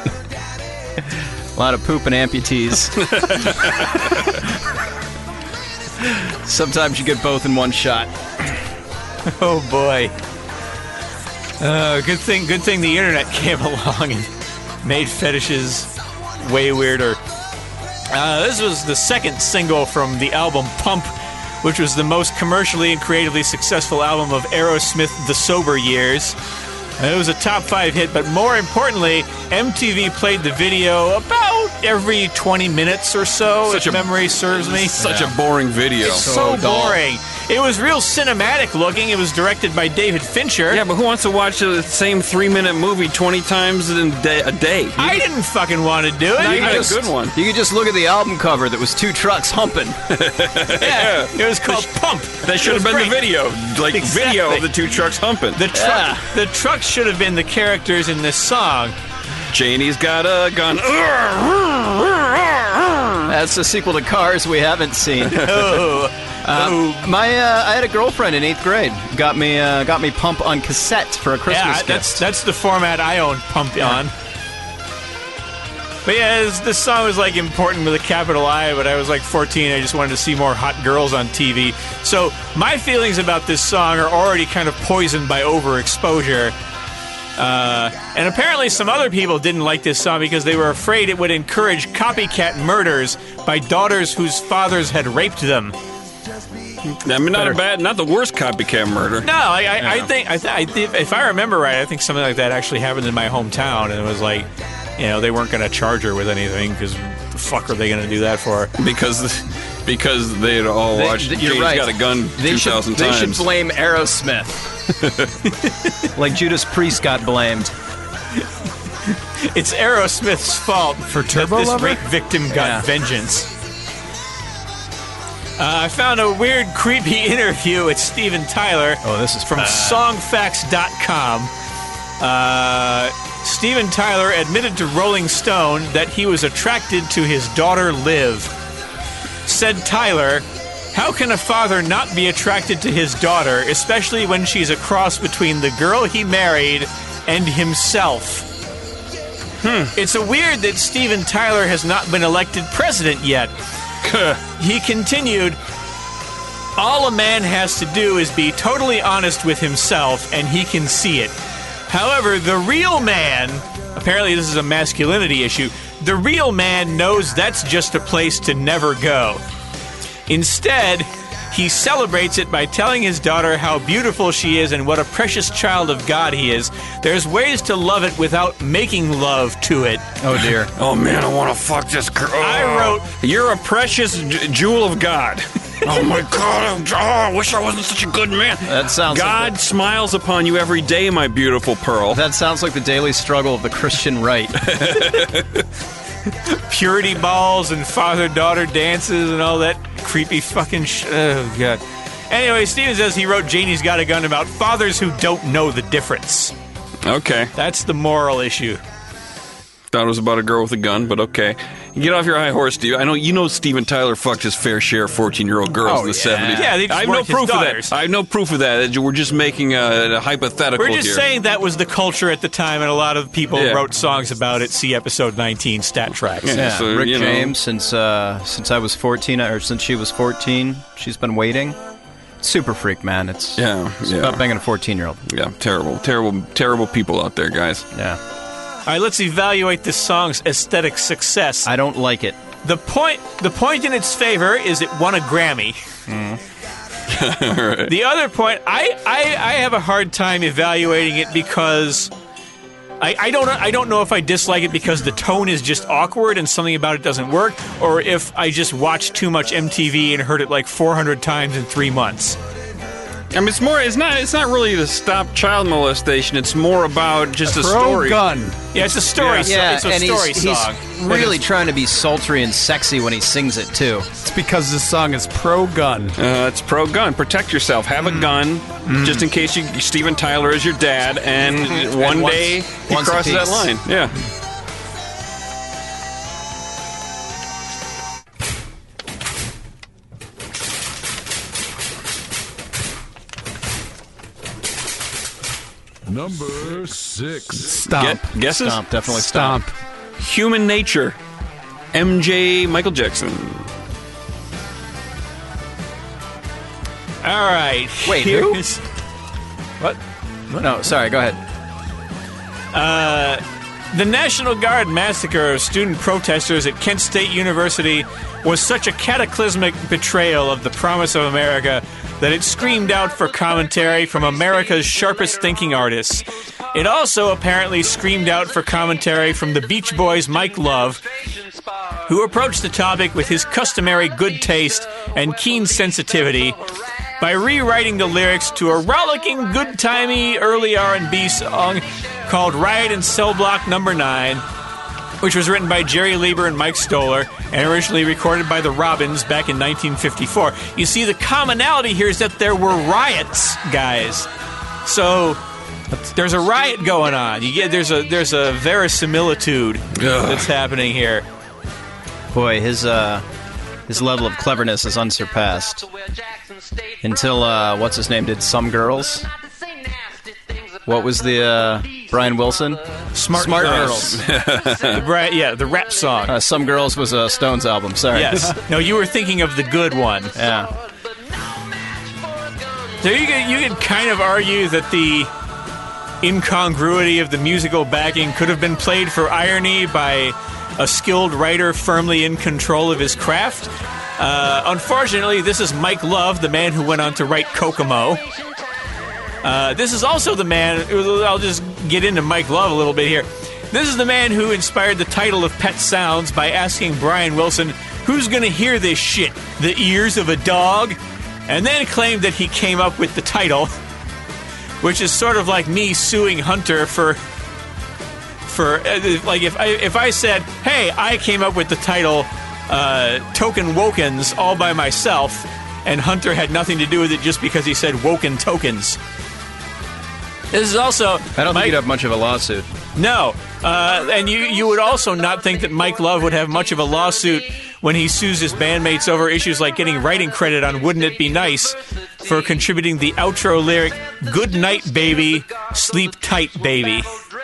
A lot of poop and amputees. *laughs* Sometimes you get both in one shot. Oh boy. Uh, good thing. Good thing the internet came *laughs* along and made fetishes way weirder. Uh, this was the second single from the album Pump, which was the most commercially and creatively successful album of Aerosmith the sober years. Uh, It was a top five hit, but more importantly, MTV played the video about every 20 minutes or so, Such if a- memory serves me. Such a boring video. so dull. boring. It was real cinematic looking. It was directed by David Fincher. Yeah, but who wants to watch the same three-minute movie twenty times in a day? A day? I didn't fucking want to do it. Not You even a good one. You could just look at the album cover that was two trucks humping. *laughs* yeah, it was called Pump. That should have been the video, like video of the two trucks humping. The truck, the truck should have been the characters in this song. Janie's got a gun. That's the sequel to Cars we haven't seen. *laughs* Oh, Uh, my, uh, I had a girlfriend in eighth grade. Got me, uh, got me Pump on cassette for a Christmas yeah, gift. that's that's the format I own Pump on. But yeah, this, this song was like important with a capital I. But I was like 14. I just wanted to see more hot girls on TV. So my feelings about this song are already kind of poisoned by overexposure. Uh, and apparently, some other people didn't like this song because they were afraid it would encourage copycat murders by daughters whose fathers had raped them. I mean, not a bad, not the worst copycat murder. No, I, I, I think I, th- I th- if I remember right, I think something like that actually happened in my hometown, and it was like, you know, they weren't going to charge her with anything because the fuck are they going to do do that for? because because they had all They- watched. th- you're Janie's right. got a gun They two should, thousand they should blame Aerosmith. *laughs* like Judas Priest got blamed. It's Aerosmith's fault for Turbo this Lover? rape victim got Yeah. vengeance. Uh, I found a weird, creepy *laughs* interview with Steven Tyler. Oh, this is from bad. Songfacts.com. Uh, Steven Tyler admitted to Rolling Stone that he was attracted to his daughter Liv. Said Tyler, How can a father not be attracted to his daughter, especially when she's a cross between the girl he married and himself? Hmm. It's a weird that Steven Tyler has not been elected president yet. Uh, he continued, all a man has to do is be totally honest with himself, and he can see it. However, the real man, apparently, this is a masculinity issue, the real man knows that's just a place to never go. Instead, he celebrates it by telling his daughter how beautiful she is and what a precious child of God he is. There's ways to love it without making love to it. Oh dear. *laughs* oh man, I want to fuck this girl. I wrote- "You're a precious j- jewel of God." *laughs* oh my God! Oh, I wish I wasn't such a good man. That sounds God Like smiles upon you every day, my beautiful pearl. that sounds like the daily struggle of the Christian right. *laughs* purity balls and father daughter dances and all that creepy fucking sh- Oh, God. Anyway, Steven says he wrote Janie's Got a Gun about fathers who don't know the difference. Okay, That's the moral issue. Thought it was about a girl with a gun, but okay. Get off your high horse, Steve. I know you know Steven Tyler fucked his fair share of fourteen-year-old girls Oh, in the yeah. seventies. Yeah, they just I have no weren't his proof of daughters. that. I have no proof of that. We're just making a, a hypothetical We're just here. saying that was the culture at the time, and a lot of people Yeah. wrote songs about it. See episode 19, Stat Tracks. Yeah. Yeah, So, Rick you know. James. Since uh, since I was fourteen, or since she was fourteen, she's been waiting. Super freak, man. It's Yeah, It's yeah. about banging a fourteen-year-old. Yeah, terrible, terrible, terrible people out there, guys. Yeah, All right, let's evaluate this song's aesthetic success. I don't like it. the point, the point in its favor is it won a Grammy. Mm. *laughs* The other point, I, I, I have a hard time evaluating it because I, I don't I don't know if I dislike it because the tone is just awkward and something about it doesn't work, or if I just watched too much MTV and heard it like 400 times in three months. I mean, it's more. It's not. It's not really to stop child molestation. It's more about just a story. Pro story. gun. Yeah, it's a story. so- Yeah, it's a and story he's, song. he's really *laughs* trying to be sultry and sexy when he sings it too. It's because this song is pro gun. Uh, it's pro gun. Protect yourself. Have Mm. a gun, just in case you Steven Tyler is your dad, and one Mm-hmm. once- day he once crosses that line. Yeah. Number six. Stomp. Get, guesses? Stomp, definitely Stomp. Human Nature. MJ Michael Jackson. All right. Wait, who? here's- What? No, sorry, go ahead. Uh, the National Guard massacre of student protesters at Kent State University was such a cataclysmic betrayal of the promise of America that it screamed out for commentary from America's sharpest thinking artists. It also apparently screamed out for commentary from the Beach Boys' Mike Love, who approached the topic with his customary good taste and keen sensitivity by rewriting the lyrics to a rollicking, good-timey early R&B song called "Riot in Cell Block Number 9." Which was written by Jerry Leiber and Mike Stoller and originally recorded by the Robins back in 1954. You see, the commonality here is that there were riots, guys. So there's a riot going on. You get there's a there's a verisimilitude that's happening here. Boy, his uh, his level of cleverness is unsurpassed. Until uh, what's his name did some girls. What was the uh, Brian Wilson? Smart, Smart girls. *laughs* right? Yeah, the rap song. Uh, some girls was a Stones album. Sorry. yes. *laughs* No, you were thinking of the good one. yeah. So you could, you could kind of argue that the incongruity of the musical backing could have been played for irony by a skilled writer firmly in control of his craft. Uh, unfortunately, this is Mike Love, the man who went on to write Kokomo. Uh, this is also the man. I'll just get into Mike Love a little bit here. This is the man who inspired the title of Pet Sounds by asking Brian Wilson, "Who's going to hear this shit? The ears of a dog?" And then claimed that he came up with the title, which is sort of like me suing Hunter for for uh, like if I if I said, "Hey, I came up with the title uh, Token Wokens all by myself," and Hunter had nothing to do with it just because he said Woken Tokens. This is also I don't Mike- think you'd have much of a lawsuit. no, uh, and you you would also not think that Mike Love would have much of a lawsuit when he sues his bandmates over issues like getting writing credit on "Wouldn't It Be Nice" for contributing the outro lyric "Good night, baby, sleep tight, baby."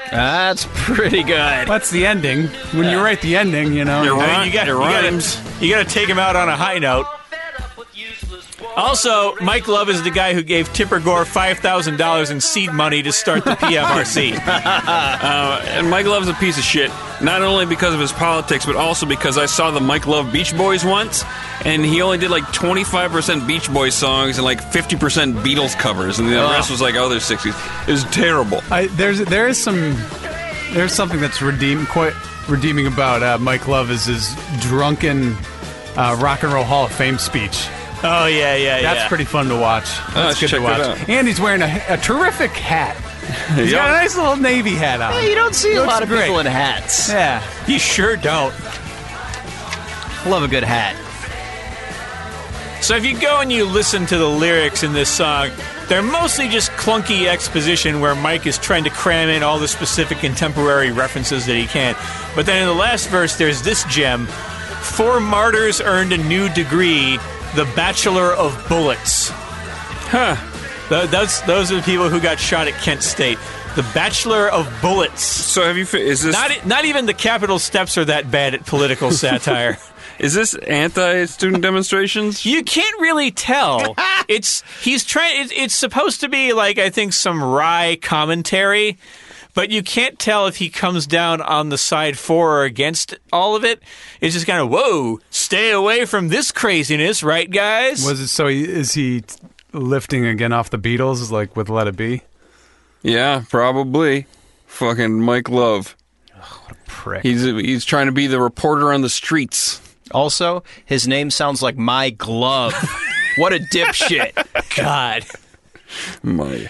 That's pretty good. That's the ending. When you write the ending, you know. You're right. you got It you got rhymes. to you got to take him out on a high note. Also, Mike Love is the guy who gave Tipper Gore five thousand dollars in seed money to start the PMRC. *laughs* Uh, and Mike Love's a piece of shit, not only because of his politics, but also because I saw the Mike Love Beach Boys once, and he only did like 25% Beach Boys songs and like 50% Beatles covers, and the rest was like other 60s. It was terrible. I, there's there is some there's something that's redeem quite redeeming about uh, Mike Love is his drunken uh, rock and roll Hall of Fame speech. Oh yeah, yeah, That's yeah. pretty fun to watch. I That's should good to check watch. that out. And he's wearing a, a terrific hat. *laughs* He's got a nice little navy hat on. you don't see a Looks lot of great. people in hats. Yeah. You sure don't. Love a good hat. So if you go and you listen to the lyrics in this song, they're mostly just clunky exposition where Mike is trying to cram in all the specific contemporary references that he can. But then in the last verse, there's this gem Four martyrs earned a new degree, the Bachelor of Bullets. Huh. Th- That's, those are the people who got shot at Kent State. The Bachelor of Bullets. So have you? Is this Not, not even the Capitol Steps are that bad at political *laughs* satire. is this anti-student *laughs* demonstrations? You can't really tell. *laughs* it's he's trying. It, it's supposed to be like I think some wry commentary, but you can't tell if he comes down on the side for or against all of it. It's just kind of whoa, stay away from this craziness, right, guys? Was it so? He, is he lifting again off the Beatles like with Let It Be? Yeah, probably. Fucking Mike Love. What a Prick. He's he's trying to be the reporter on the streets. Also, his name sounds like my glove. *laughs* what a dipshit. God. My.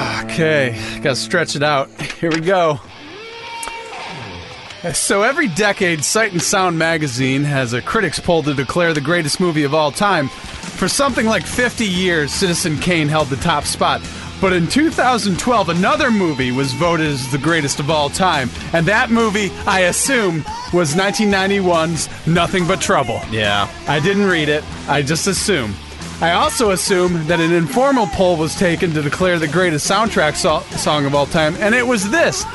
Okay, gotta stretch it out. here we go. So every decade, Sight and Sound magazine has a critics poll to declare the greatest movie of all time. For something like 50 years, Citizen Kane held the top spot. But in 2012, another movie was voted as the greatest of all time. And that movie, I assume, was 1991's Nothing But Trouble. Yeah. I didn't read it, I just assume. I also assume that an informal poll was taken to declare the greatest soundtrack so- song of all time, and it was this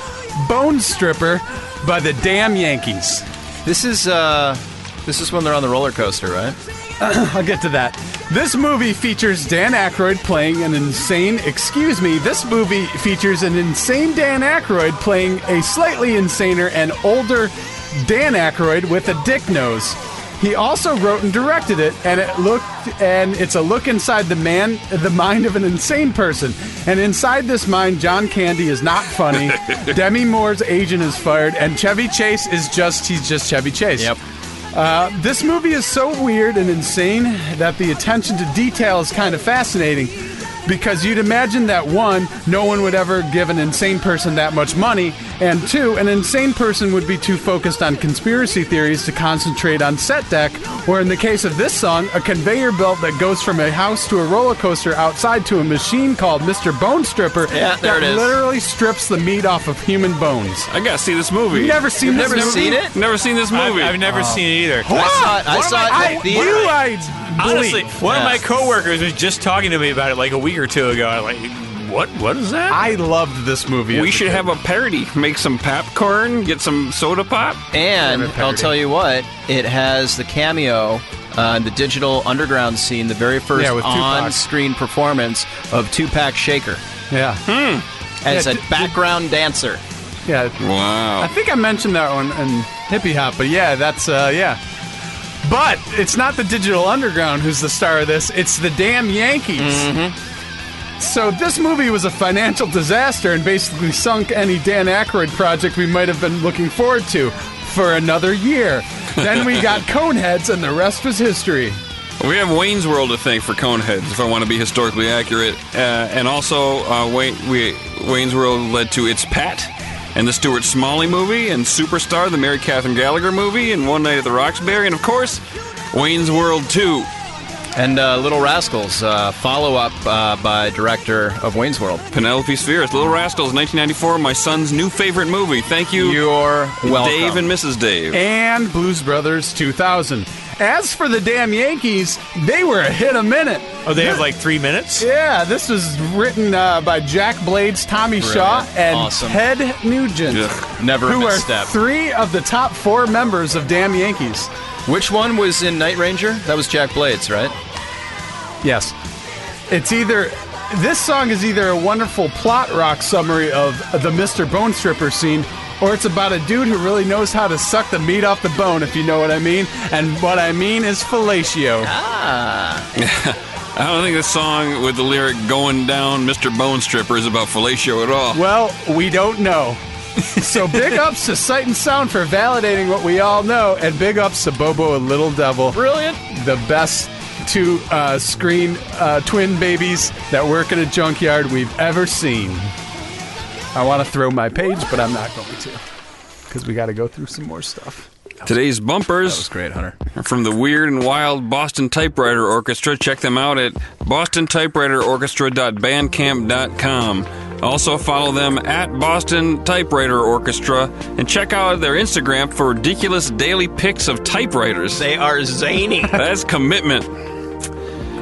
Bone Stripper by the Damn Yankees. This is uh, this is when they're on the roller coaster, right? *laughs* I'll get to that. This movie features Dan Aykroyd playing an insane, excuse me, this movie features an insane Dan Aykroyd playing a slightly insaner and older Dan Aykroyd with a dick nose. He also wrote and directed it, and it looked and it's a look inside the man, the mind of an insane person. And inside this mind, John Candy is not funny. *laughs* Demi Moore's agent is fired, and Chevy Chase is just he's just Chevy Chase. Yep. Uh, this movie is so weird and insane that the attention to detail is kind of fascinating because you'd imagine that one, no one would ever give an insane person that much money, and two, an insane person would be too focused on conspiracy theories to concentrate on set deck, or in the case of this song, a conveyor belt that goes from a house to a roller coaster outside to a machine called Mr. Bone Stripper Yeah, there that it is. literally strips the meat off of human bones. I gotta see this movie. You never seen this Never movie? seen it? Never seen this I've, movie. I've never oh. seen it either. I saw it. I saw it I, the you, theater. I Honestly, bleep. one of my coworkers was just talking to me about it like a week or two ago. I'm like, what? What is that? I loved this movie. we should kid. have a parody. Make some popcorn, get some soda pop. And Favorite I'll parody. tell you what, it has the cameo uh, the digital underground scene, the very first Yeah, with Tupac. on-screen performance of Tupac Shakur Yeah, as Yeah, a d- d- background dancer. yeah. Wow. I Wow. think I mentioned that one in Hippie Hop, but yeah, that's uh, yeah. But it's not the Digital Underground who's the star of this; it's the damn Yankees. So this movie was a financial disaster and basically sunk any Dan Aykroyd project we might have been looking forward to for another year. then we got *laughs* Coneheads, and the rest was history. We have Wayne's World to thank for Coneheads, if I want to be historically accurate. Uh, and also, uh, Wayne, we, Wayne's World led to It's Pat, and the Stuart Smalley movie, and Superstar, the Mary Catherine Gallagher movie, and One Night at the Roxbury, and of course, Wayne's World 2. And uh, Little Rascals, uh, follow-up uh, by director of Wayne's World. Penelope Spheeris, Little Rascals, 1994, my son's new favorite movie. Thank you, You're welcome. Dave and Mrs. Dave. and Blues Brothers 2000. As for the damn Yankees, they were a hit a minute. oh, they have like three minutes. Yeah, this was written uh, by Jack Blades, Tommy Shaw, and Awesome. Ted Nugent, Ugh. Never a who are misstep. three of the top four members of Damn Yankees. Which one was in Night Ranger? That was Jack Blades, right? Yes. It's either. This song is either a wonderful plot rock summary of the Mr. Bone Stripper scene, or it's about a dude who really knows how to suck the meat off the bone, if you know what I mean. And what I mean is fellatio. Ah. *laughs* I don't think this song with the lyric going down Mr. Bone Stripper is about fellatio at all. Well, we don't know. *laughs* so big ups to Sight and Sound for validating what we all know, and big ups to Bobo and Little Devil. Brilliant. The best two uh, screen uh, twin babies that work in a junkyard we've ever seen. I want to throw my page, but I'm not going to. Because we got to go through some more stuff. Today's That bumpers was great, Hunter. are from the Weird and Wild Boston Typewriter Orchestra. Check them out at bostontypewriterorchestra.bandcamp.com. Also follow them at Boston Typewriter Orchestra and check out their Instagram for ridiculous daily pics of typewriters. They are zany. *laughs* That's commitment.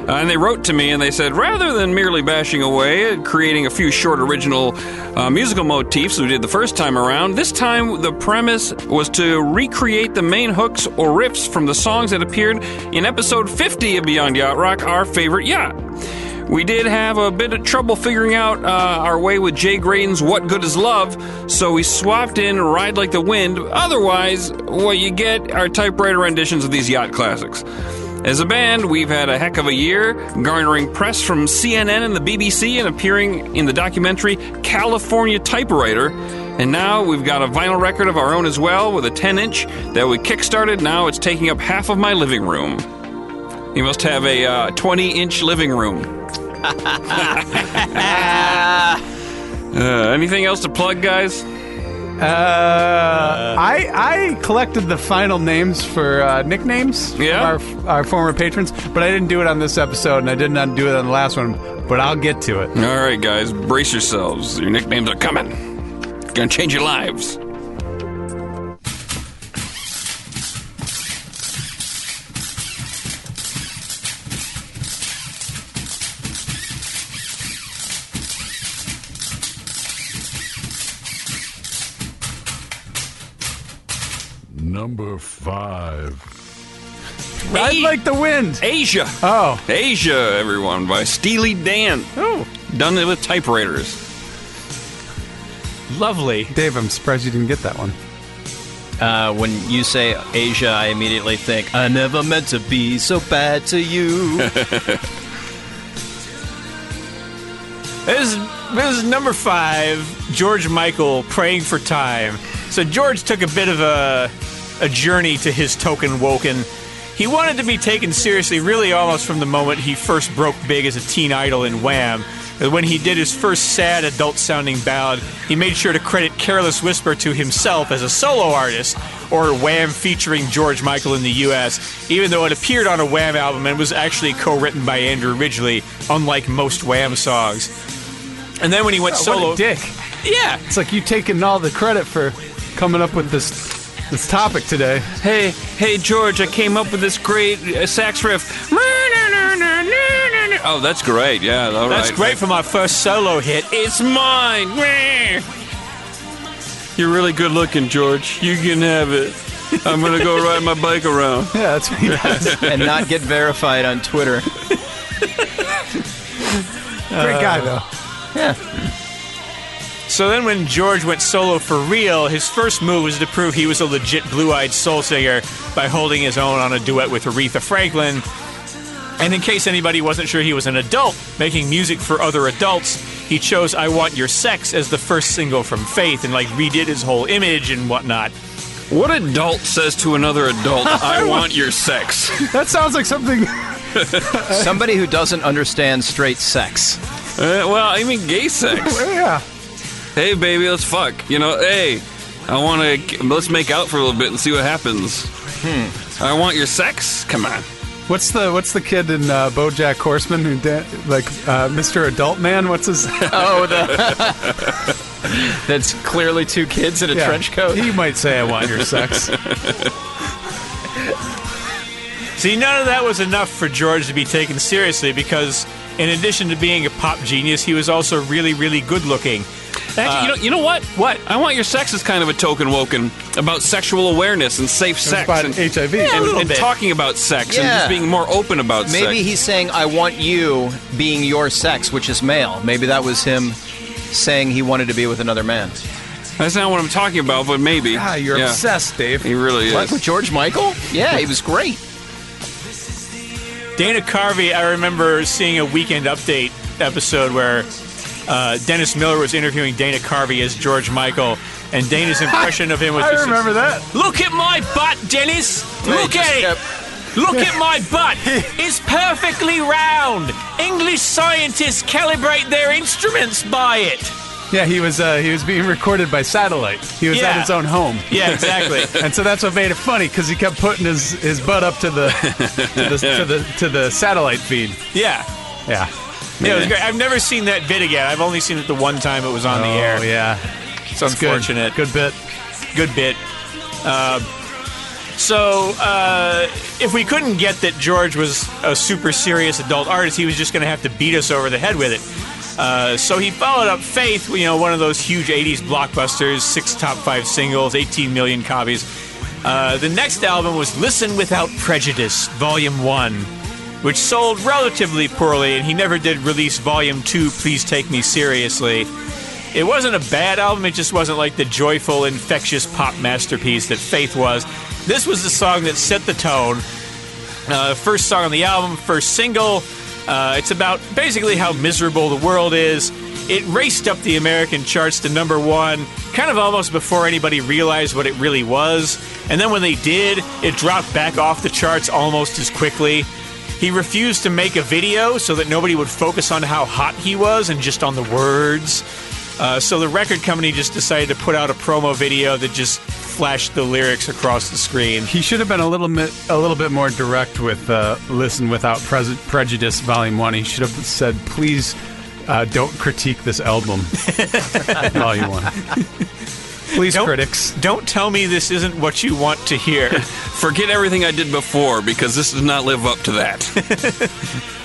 Uh, and they wrote to me and they said, rather than merely bashing away at creating a few short original uh, musical motifs we did the first time around, this time the premise was to recreate the main hooks or riffs from the songs that appeared in episode 50 of Beyond Yacht Rock, our favorite yacht. We did have a bit of trouble figuring out uh, our way with Jay Graydon's What Good Is Love, so we swapped in Ride Like the Wind. Otherwise, what you get are typewriter renditions of these yacht classics. As a band, we've had a heck of a year, garnering press from CNN and the BBC and appearing in the documentary California Typewriter. And now we've got a vinyl record of our own as well with a 10 inch that we kickstarted. Now it's taking up half of my living room. You must have a 20 inch living room. *laughs* Uh, anything else to plug, guys? Uh, I I collected the final names for uh, nicknames Yeah? of our, our former patrons, but I didn't do it on this episode, and I did not do it on the last one. But I'll get to it. All right, guys, brace yourselves. Your nicknames are coming. It's Gonna change your lives. Number five. Ride like the wind. Asia. Oh, Asia, everyone, by Steely Dan. oh, Done it with typewriters. Lovely. Dave, I'm surprised you didn't get that one. Uh, when you say Asia, I immediately think, I never meant to be so bad to you. *laughs* This is, this is number five, George Michael, Praying for Time. So George took a bit of a, a journey to his token woken. He wanted to be taken seriously really almost from the moment he first broke big as a teen idol in Wham. When he did his first sad adult sounding ballad, he made sure to credit Careless Whisper to himself as a solo artist, or Wham featuring George Michael in the US, even though it appeared on a Wham album and was actually co written by Andrew Ridgeley, unlike most Wham songs. And then when he went Oh, solo, dick! yeah, It's like you taking all the credit for coming up with this this topic today. Hey, hey, George, I came up with this great uh, sax riff. Oh, that's great. Yeah, all that's right. great for my first solo hit. It's mine. You're really good looking, George. You can have it. I'm gonna go ride my bike around. Yeah, that's what he does. *laughs* and not get verified on Twitter. Great guy though. Yeah. So then, when George went solo for real, his first move was to prove he was a legit blue eyed soul singer by holding his own on a duet with Aretha Franklin. And in case anybody wasn't sure he was an adult making music for other adults, he chose I Want Your Sex as the first single from Faith and like redid his whole image and whatnot. What adult says to another adult, *laughs* "I want your sex"? That sounds like something. Somebody who doesn't understand straight sex. Uh, well, I mean, gay sex. *laughs* yeah. Hey, baby, let's fuck. You know, hey, I want to. Let's make out for a little bit and see what happens. Hmm. I want your sex. Come on. What's the What's the kid in uh, BoJack Horseman who da- like uh, Mr. Adult Man? What's his? *laughs* Oh, the. *laughs* That's clearly two kids in a Yeah. trench coat. He might say, "I want your sex." *laughs* See, none of that was enough for George to be taken seriously because, in addition to being a pop genius, he was also really, really good looking. Actually, you know, you know what? What? I want your sex is kind of a token woken about sexual awareness and safe sex about and, HIV. Yeah, and, little and bit. talking about sex and just being more open about sex. Maybe sex. he's saying, I want you being your sex, which is male. Maybe that was him saying he wanted to be with another man. That's not what I'm talking about, but maybe. Ah, you're Yeah. obsessed, Dave. He really is. Like with George Michael? Yeah, he was great. Dana Carvey, I remember seeing a Weekend Update episode where uh, Dennis Miller was interviewing Dana Carvey as George Michael, and Dana's impression of him was I just remember that. Look at my butt, Dennis! Look He just at it! kept- Look at my butt! It's perfectly round! English scientists calibrate their instruments by it! Yeah, he was uh, he was being recorded by satellite. He was at his own home. Yeah, exactly. *laughs* And so that's what made it funny because he kept putting his, his butt up to the to the, to the to the satellite feed. yeah. Yeah. Yeah, it was great. I've never seen that bit again. I've only seen it the one time it was on the air. Oh yeah. It's Good. unfortunate. Good bit. good bit. Uh, so, uh, if we couldn't get that George was a super serious adult artist, he was just going to have to beat us over the head with it. Uh, so he followed up Faith, you know, one of those huge 80s blockbusters, six top five singles, 18 million copies. Uh, the next album was Listen Without Prejudice, Volume 1, which sold relatively poorly, and he never did release Volume 2, Please Take Me Seriously. It wasn't a bad album, it just wasn't like the joyful, infectious pop masterpiece that Faith was. This was the song that set the tone. Uh, first song on the album, first single. Uh, it's about basically how miserable the world is. It raced up the American charts to number one, kind of almost before anybody realized what it really was. And then when they did, it dropped back off the charts almost as quickly. He refused to make a video so that nobody would focus on how hot he was and just on the words. Uh, so the record company just decided to put out a promo video that just flashed the lyrics across the screen. He should have been a little bit a little bit more direct with uh, "Listen Without Pres- Prejudice" Volume One. He should have said, "Please uh, don't critique this album." *laughs* volume One. *laughs* Please, Don't- critics. Don't tell me this isn't what you want to hear. *laughs* Forget everything I did before because this does not live up to that. *laughs*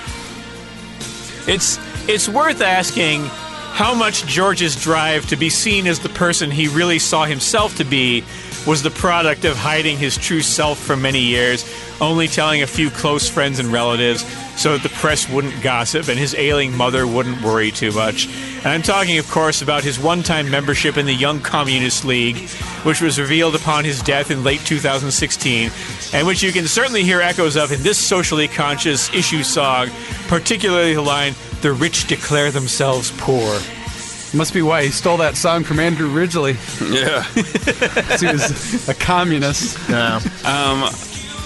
It's it's worth asking how much George's drive to be seen as the person he really saw himself to be was the product of hiding his true self for many years, only telling a few close friends and relatives so that the press wouldn't gossip and his ailing mother wouldn't worry too much. And I'm talking, of course, about his one time membership in the Young Communist League, which was revealed upon his death in late 2016, and which you can certainly hear echoes of in this socially conscious issue song, particularly the line, The rich declare themselves poor. Must be why he stole that song from Andrew Ridgeley. Yeah. *laughs* He was a communist. No. Um,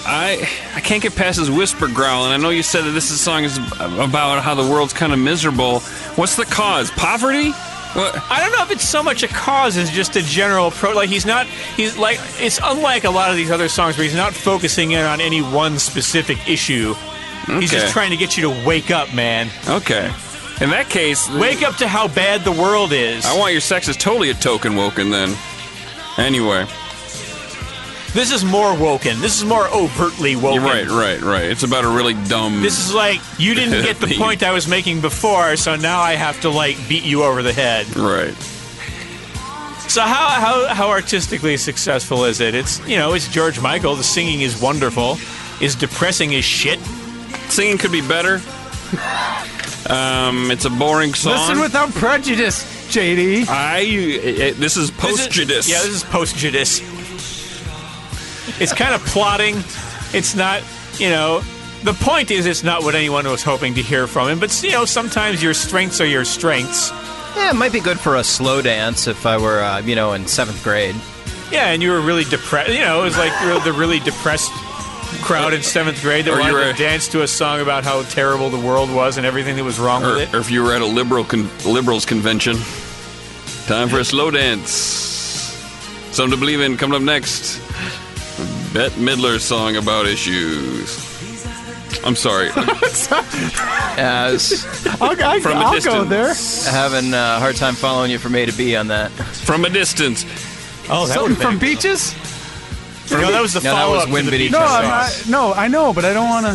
I I can't get past his whisper growl, and I know you said that this is- song is about how the world's kind of miserable. What's the cause? Poverty? What? I don't know if it's so much a cause as just a general pro. Like he's not. He's like it's unlike a lot of these other songs where he's not focusing in on any one specific issue. He's just trying to get you to wake up, man. Okay. In that case, Wake up to how bad the world is. I want your sex is totally a token woken then. Anyway, this is more woken. This is more overtly woken. you're right, right, right. It's about a really dumb. This is like you *laughs* didn't get the point I was making before, so now I have to like beat you over the head. right. So how how how artistically successful is it? It's you know it's George Michael. The singing is wonderful. Is depressing as shit. Singing could be better. Um, it's a boring song. Listen without prejudice, JD. I. It, this is post judice. Yeah, this is post judice. It's kind of plotting. It's not, you know. The point is, it's not what anyone was hoping to hear from him. But you know, sometimes your strengths are your strengths. Yeah, it might be good for a slow dance if I were, uh, you know, in seventh grade. Yeah, and you were really depressed. You know, it was like the really depressed crowd in seventh grade that Or you wanted were- to dance to a song about how terrible the world was and everything that was wrong Or, with it. or if you were at a liberal con- liberals convention, time for a slow dance. Something to believe in. Coming up next, Bette Midler's song about issues. I'm sorry. *laughs* As I'll, I, From a I'll go distance. there. having a hard time following you from A to B on that. From a distance. Oh, that Something would've from been- Beaches? No, that was the No, that follow was up Win to the Biddy Beatles No, Just I'm song. not, no, I know, but I don't want to.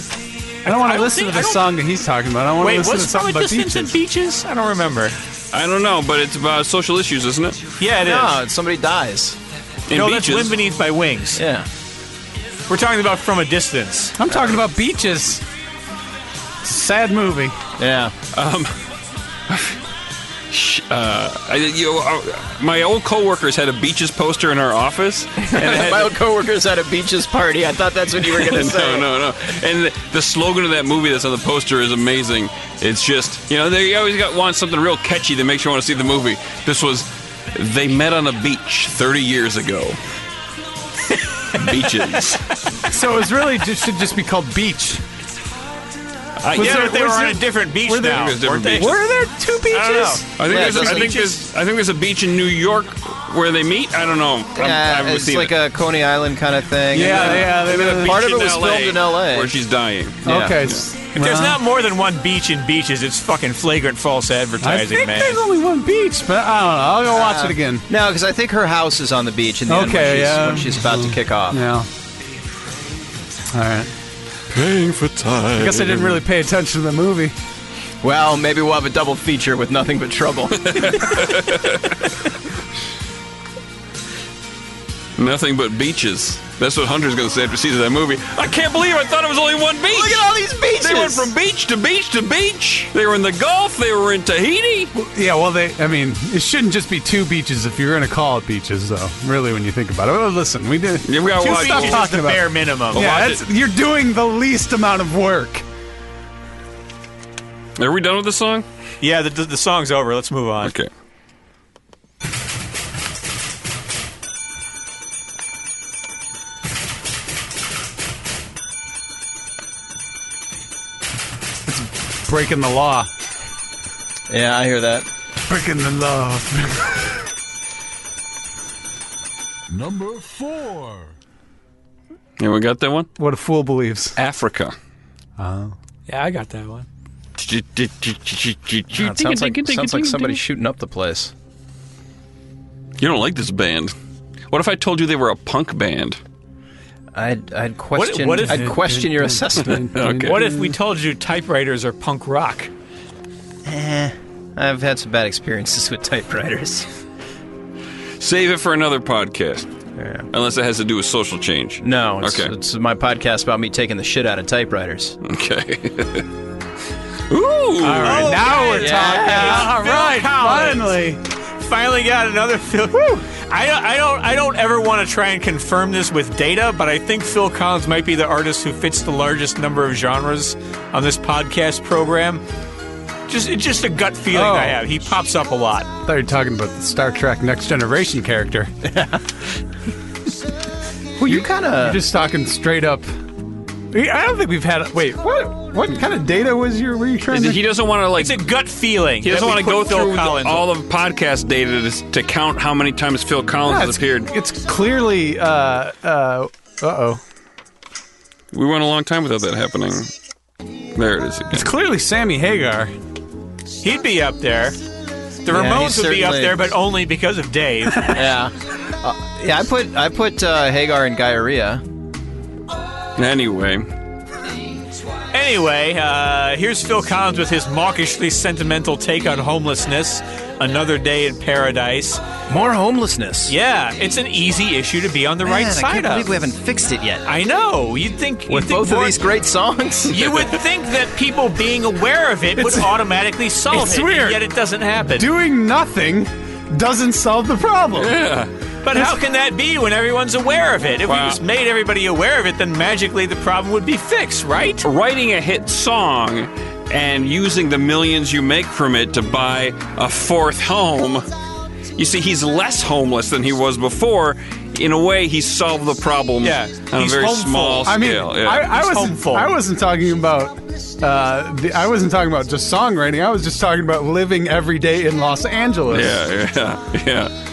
I don't want I to don't listen think- to I the don't- song that he's talking about. I want to Wait, listen to what's from something a about distance in beaches. beaches? I don't remember. I don't know, but it's about social issues, isn't it? Yeah, it is. No, somebody dies. In no, beaches. that's Wind Beneath My Wings. Yeah. We're talking about From a Distance. I'm talking about beaches. Sad movie. Yeah. Uh, I, you know, uh, my old coworkers had a beaches poster in our office. *laughs* And had My old coworkers had a beaches party. I thought that's what you were going *laughs* to say. no, no, no. And the, the slogan of that movie that's on the poster is amazing. It's just, you know, they always got want something real catchy that makes you want to see the movie. This was, they met on a beach 30 years ago. Beaches. So it was really just should just be called Beach. Uh, yeah, there- But they were on there- a different beach were there- now. There's different weren't they? beaches. Were there two beaches? I don't know. I think, Yeah, there's, just I, think there's, I think there's a beach in New York where they meet. I don't know. I'm- Yeah, haven't it's like it. a Coney Island kind of thing. Yeah, And yeah. they- There's they- Part of it was filmed in LA. where she's dying. Yeah. Okay. Yeah. If there's not more than one beach in beaches, it's fucking flagrant false I advertising, think man. there's only one beach, but I don't know. I'll go watch it again. No, because I think her house is on the beach in the end when Okay, she's, yeah. when she's about to kick off. Yeah. All right. Paying for time. I guess I didn't really pay attention to the movie. Well, maybe we'll have a double feature with nothing but trouble. *laughs* Nothing but beaches. That's what Hunter's going to say after seeing that movie. I can't believe I thought it was only one beach. Look at all these beaches. They went from beach to beach to beach. They were in the Gulf. They were in Tahiti. Yeah, well, they. I mean, it shouldn't just be two beaches if you're going to call it beaches, though. Really, when you think about it. Well, listen, we did. Yeah, we gotta Two watch beaches it. is talking the about- bare minimum. Well, yeah, watch that's, you're doing the least amount of work. Are we done with the song? Yeah, the, the, the song's over. Let's move on. Okay. Breaking the law. yeah, I hear that. Breaking the law. Number four. Yeah, we got that one. What a fool believes. Africa. Oh. Yeah, I got that one. You it sounds like, sounds like somebody shooting up the place. You don't like this band. What if I told you they were a punk band? I'd, I'd question. what if- I'd question your assessment. *laughs* Okay. What if we told you typewriters are punk rock? eh, I've had some bad experiences with typewriters. Save it for another podcast. Yeah. Unless it has to do with social change. No, it's, Okay. it's my podcast about me taking the shit out of typewriters. Okay. *laughs* Ooh. All right, now we're yeah. talking. All Phil right, Collins. finally, finally got another Phil. I don't, I don't, I don't ever want to try and confirm this with data, but I think Phil Collins might be the artist who fits the largest number of genres on this podcast program. Just, it's just a gut feeling Oh. I have. He pops up a lot. I thought you were talking about the Star Trek Next Generation character. *laughs* Well, you kind You're of. just talking straight up. I don't think we've had. Wait, what? What kind of data was your? Were you trying to? He doesn't want to like. It's a gut feeling. He doesn't want to go put through Collins all of podcast data to, to count how many times Phil Collins Yeah, has appeared. it's clearly. Uh. Uh. Uh. Oh. We went a long time without that happening. There it is again. It's clearly Sammy Hagar. He'd be up there. The Yeah, Ramones he's would be up certainly- there, but only because of Dave. *laughs* Yeah. Uh, yeah, I put I put uh, Hagar in Diarrhea. Anyway, Anyway, uh, here's Phil Collins with his mawkishly sentimental take on homelessness. Another day in paradise. More homelessness. Yeah, it's an easy issue to be on the right Man, I side can't of. believe we haven't fixed it yet. I know. You'd think you'd With think both of these great songs. *laughs* You would think that people being aware of it would It's- automatically solve it's it, weird. and yet it doesn't happen. Doing nothing doesn't solve the problem. But how can that be when everyone's aware of it? If Wow. we just made everybody aware of it, then magically the problem would be fixed, right? writing a hit song and using the millions you make from it to buy a fourth home. You see, he's less homeless than he was before. In a way, he solved the problem Yeah, on a he's very homeful. small I mean, scale. yeah. I, I wasn't. homeful. I wasn't talking about. Uh, the, I wasn't talking about just songwriting. I was just talking about living every day in Los Angeles. yeah, yeah, yeah.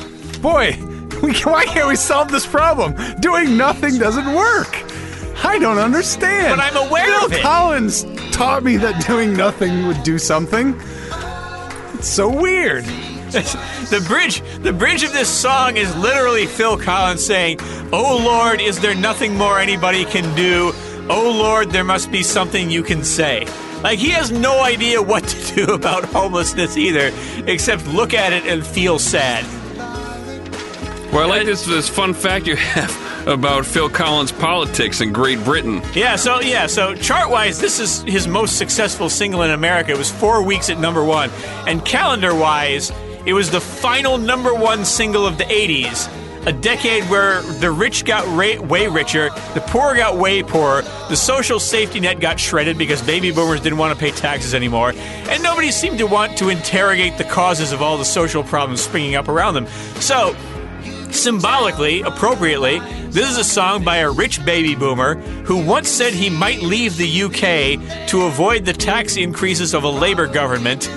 Boy, we, can- *laughs* why can't we solve this problem? Doing nothing doesn't work. I don't understand. But I'm aware Phil of it. Collins taught me that doing nothing would do something. It's so weird. *laughs* the bridge the bridge of this song is literally Phil Collins saying, "Oh Lord, is there nothing more anybody can do? Oh Lord, there must be something you can say." Like he has no idea what to *laughs* do about homelessness either, except look at it and feel sad. Well, I like this this fun fact you *laughs* have about Phil Collins' politics in Great Britain. Yeah, so yeah, so chart wise, this is his most successful single in America. It was four weeks at number one, and calendar wise, it was the final number one single of the '80s. A decade where the rich got ra- way richer, the poor got way poorer, the social safety net got shredded because baby boomers didn't want to pay taxes anymore, and nobody seemed to want to interrogate the causes of all the social problems springing up around them. So, Symbolically, appropriately, this is a song by a rich baby boomer who once said he might leave the UK to avoid the tax increases of a Labour government,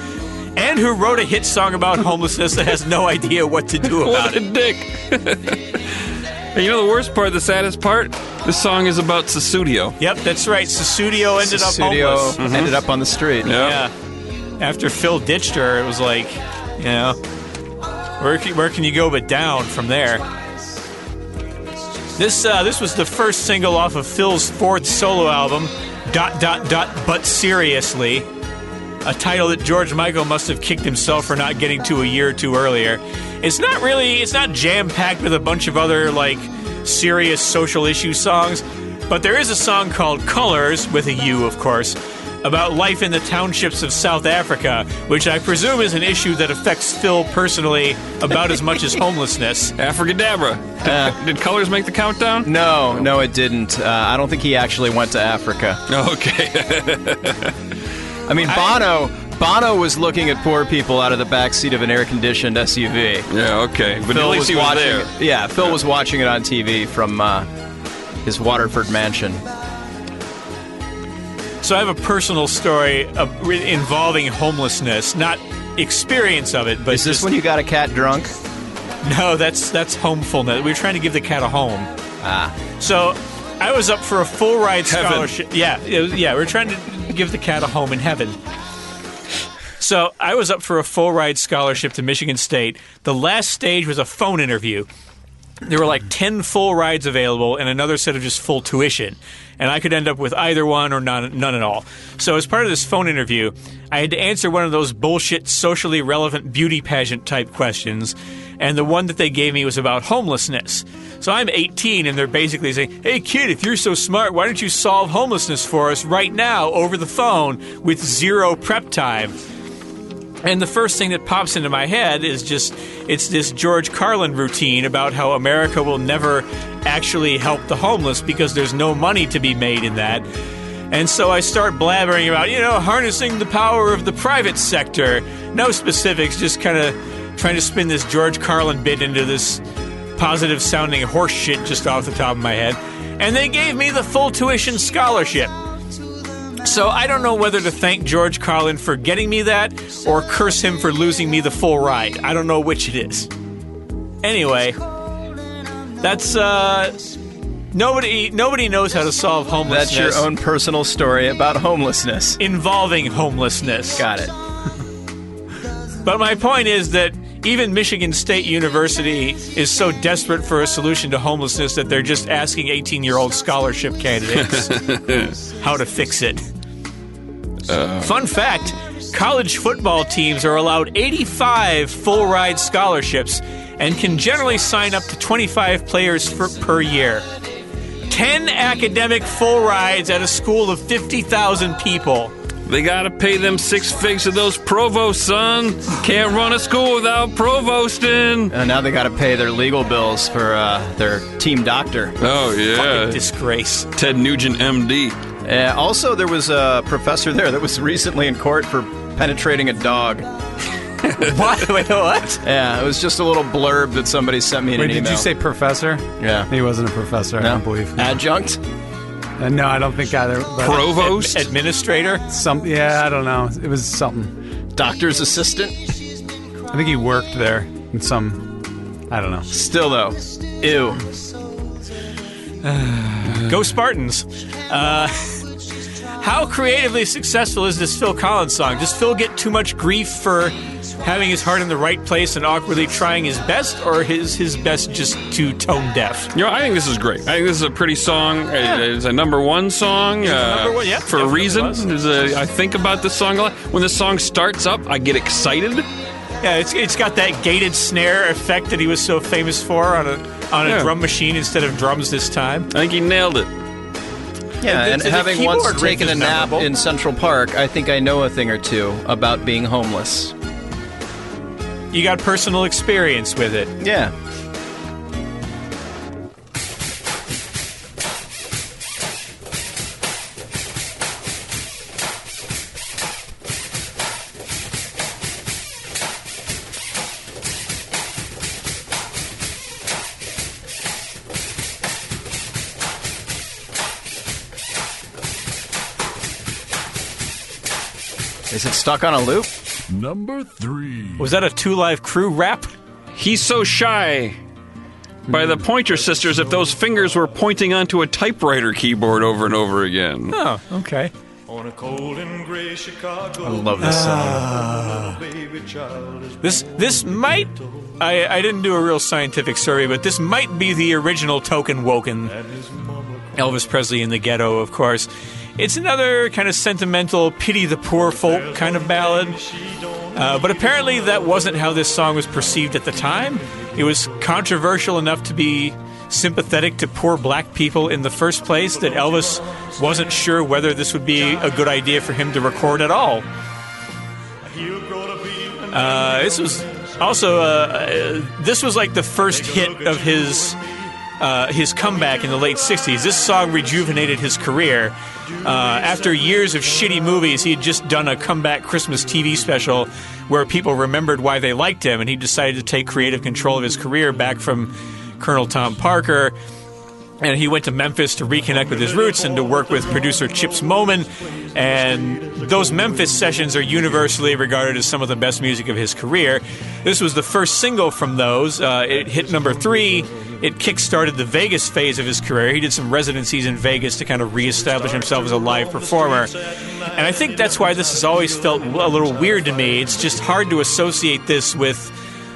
and who wrote a hit song about homelessness that has no idea what to do *laughs* about What a it. dick! and you know the worst part, the saddest part? This song is about Sussudio. Yep, that's right. Sussudio ended up Studio homeless. ended up on the street. Yeah. Yeah. After Phil ditched her, it was like, you know, where can, where can you go but down from there? This uh, this was the first single off of Phil's fourth solo album, dot dot dot. But seriously, a title that George Michael must have kicked himself for not getting to a year or two earlier. It's not really it's not jam packed with a bunch of other like serious social issue songs, but there is a song called Colors with a U, of course, about life in the townships of South Africa, which I presume is an issue that affects Phil personally about as much as *laughs* homelessness. Africadabra. Did, *laughs* did Colors make the countdown? No, no, it didn't. Uh, I don't think he actually went to Africa. *laughs* Okay. I mean, Bono. Bono was looking at poor people out of the back seat of an air-conditioned SUV. yeah, okay. But Phil at least was he was watching. there. It. Yeah, Phil was watching it on TV from uh, his Waterford mansion. So I have a personal story of, involving homelessness, not experience of it. But Is this just- when you got a cat drunk? no, that's that's homefulness. We were trying to give the cat a home. Ah. So I was up for a full ride Heaven. scholarship. Yeah, was- yeah, we are trying to give the cat a home in heaven. So I was up for a full ride scholarship to Michigan State. The last stage was a phone interview. There were like 10 full rides available and another set of just full tuition. And I could end up with either one or none, none at all. So, as part of this phone interview, I had to answer one of those bullshit, socially relevant beauty pageant type questions. And the one that they gave me was about homelessness. So, I'm 18, and they're basically saying, Hey, kid, if you're so smart, why don't you solve homelessness for us right now over the phone with zero prep time? And the first thing that pops into my head is just it's this George Carlin routine about how America will never actually help the homeless because there's no money to be made in that. And so I start blabbering about, you know, harnessing the power of the private sector. No specifics, just kind of trying to spin this George Carlin bit into this positive sounding horse shit just off the top of my head. And they gave me the full tuition scholarship. So I don't know whether to thank George Carlin for getting me that or curse him for losing me the full ride. I don't know which it is. Anyway, that's uh nobody nobody knows how to solve homelessness That's your own personal story about homelessness. involving homelessness. Got it. But my point is that even Michigan State University is so desperate for a solution to homelessness that they're just asking 18 year old scholarship candidates *laughs* how to fix it. Fun fact college football teams are allowed 85 full ride scholarships and can generally sign up to 25 players for, per year. 10 academic full rides at a school of 50,000 people. They gotta pay them six figs to those provosts, son. Can't run a school without provosting. And now they got to pay their legal bills for uh, their team doctor. Oh yeah, Fucking disgrace. Ted Nugent, MD. Uh, also, there was a professor there that was recently in court for penetrating a dog. *laughs* What? Wait, what? Yeah, it was just a little blurb that somebody sent me in Wait, an did email. you say professor? Yeah. He wasn't a professor, I No? don't believe. adjunct? Uh, no, I don't think either. But Provost. Ad- administrator? some, yeah, I don't know. It was something. Doctor's assistant? I think he worked there in some. I don't know. Still, though. Ew. *sighs* Go Spartans. Uh, how creatively successful is this Phil Collins song? Does Phil get too much grief for having his heart in the right place and awkwardly trying his best, or is his best just too tone deaf? You know, I think this is great. I think this is a pretty song. It- It's a number one song. uh, number one, yeah, for a reason. was. There's a, I think about this song a lot. When the song starts up, I get excited. Yeah, it's, it's got that gated snare effect that he was so famous for on a on a Yeah. drum machine instead of drums this time. I think he nailed it. Yeah, the- and having once taken a nap memorable. in Central Park, I think I know a thing or two about being homeless. You got personal experience with it. Yeah. Is it stuck on a loop? Number three. Was that a Two Live Crew rap? He's so shy. By the Pointer Sisters, if those fingers were pointing onto a typewriter keyboard over and over again. Oh, okay. on a cold and gray I love this song. This this might I, I didn't do a real scientific survey, but this might be the original token woken Elvis Presley in the ghetto, of course. It's another kind of sentimental pity the poor folk kind of ballad. Uh, but apparently that wasn't how this song was perceived at the time. It was controversial enough to be sympathetic to poor black people in the first place that Elvis wasn't sure whether this would be a good idea for him to record at all. Uh, this was also uh, uh, this was like the first hit of his uh, his comeback in the late '60s. This song rejuvenated his career. Uh, after years of shitty movies, he had just done a comeback Christmas TV special where people remembered why they liked him, and he decided to take creative control of his career back from Colonel Tom Parker. And he went to Memphis to reconnect with his roots and to work with producer Chips Moman. And those Memphis sessions are universally regarded as some of the best music of his career. This was the first single from those. Uh, it hit number three. It kick-started the Vegas phase of his career. He did some residencies in Vegas to kind of reestablish himself as a live performer. And I think that's why this has always felt a little weird to me. It's just hard to associate this with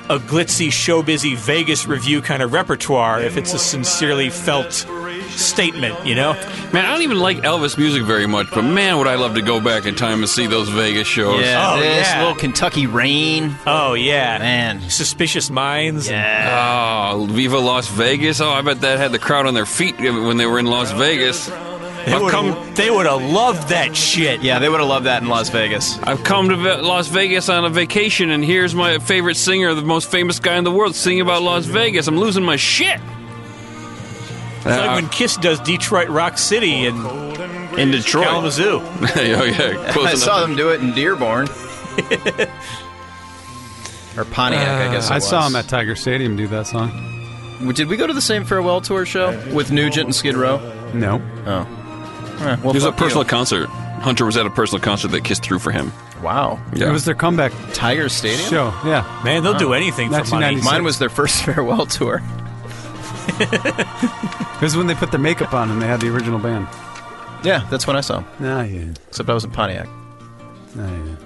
a glitzy, showbizy Vegas review kind of repertoire if it's a sincerely felt statement, you know? Man, I don't even like Elvis music very much, but man, would I love to go back in time and see those Vegas shows. Yeah, Oh, this yeah. little Kentucky rain. Oh, yeah. Man. Suspicious Minds. Yeah. Oh, Viva Las Vegas! Oh, I bet that had the crowd on their feet when they were in Las Vegas. They I've would come, have they would have loved that shit. Yeah, they would have loved that in Las Vegas. I've come to Ve- Las Vegas on a vacation, and here's my favorite singer, the most famous guy in the world, singing about Las Vegas. I'm losing my shit. It's like when Kiss does Detroit Rock City and in Detroit. Kalamazoo. *laughs* oh yeah, *laughs* close I enough. saw them do it in Dearborn. *laughs* or Pontiac, I guess. It I was. saw them at Tiger Stadium do that song. Did we go to the same farewell tour show with Nugent and Skid Row? No. Oh. Eh, well, It was a fuck you. personal concert. Hunter was at a personal concert that Kiss threw for him. Wow. Yeah. It was their comeback Tiger Stadium? show. Yeah. Man, they'll do anything for money. Mine was their first farewell tour. *laughs* It was when they put their makeup on and they had the original band. Yeah, that's when I saw him. Ah, yeah. Except I was in Pontiac. Ah, yeah.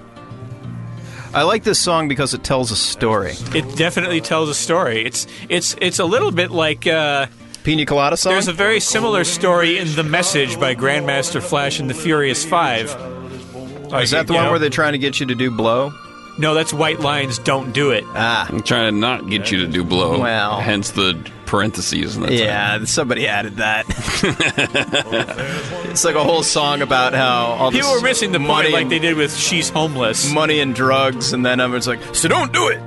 I like this song because it tells a story. It definitely tells a story. It's it's it's a little bit like uh, Pina Colada song? there's a very similar story in The Message by Grandmaster Flash and the Furious Five. Is that the You one know? where they're trying to get you to do blow? No, that's White Lines Don't Do It. Ah. I'm trying to not get you to do blow. Well. hence the parentheses. And that's Yeah, somebody added that. *laughs* it's like a whole song about how all People were missing the money point like they did with She's Homeless. money and drugs, and then everyone's like, "So don't do it."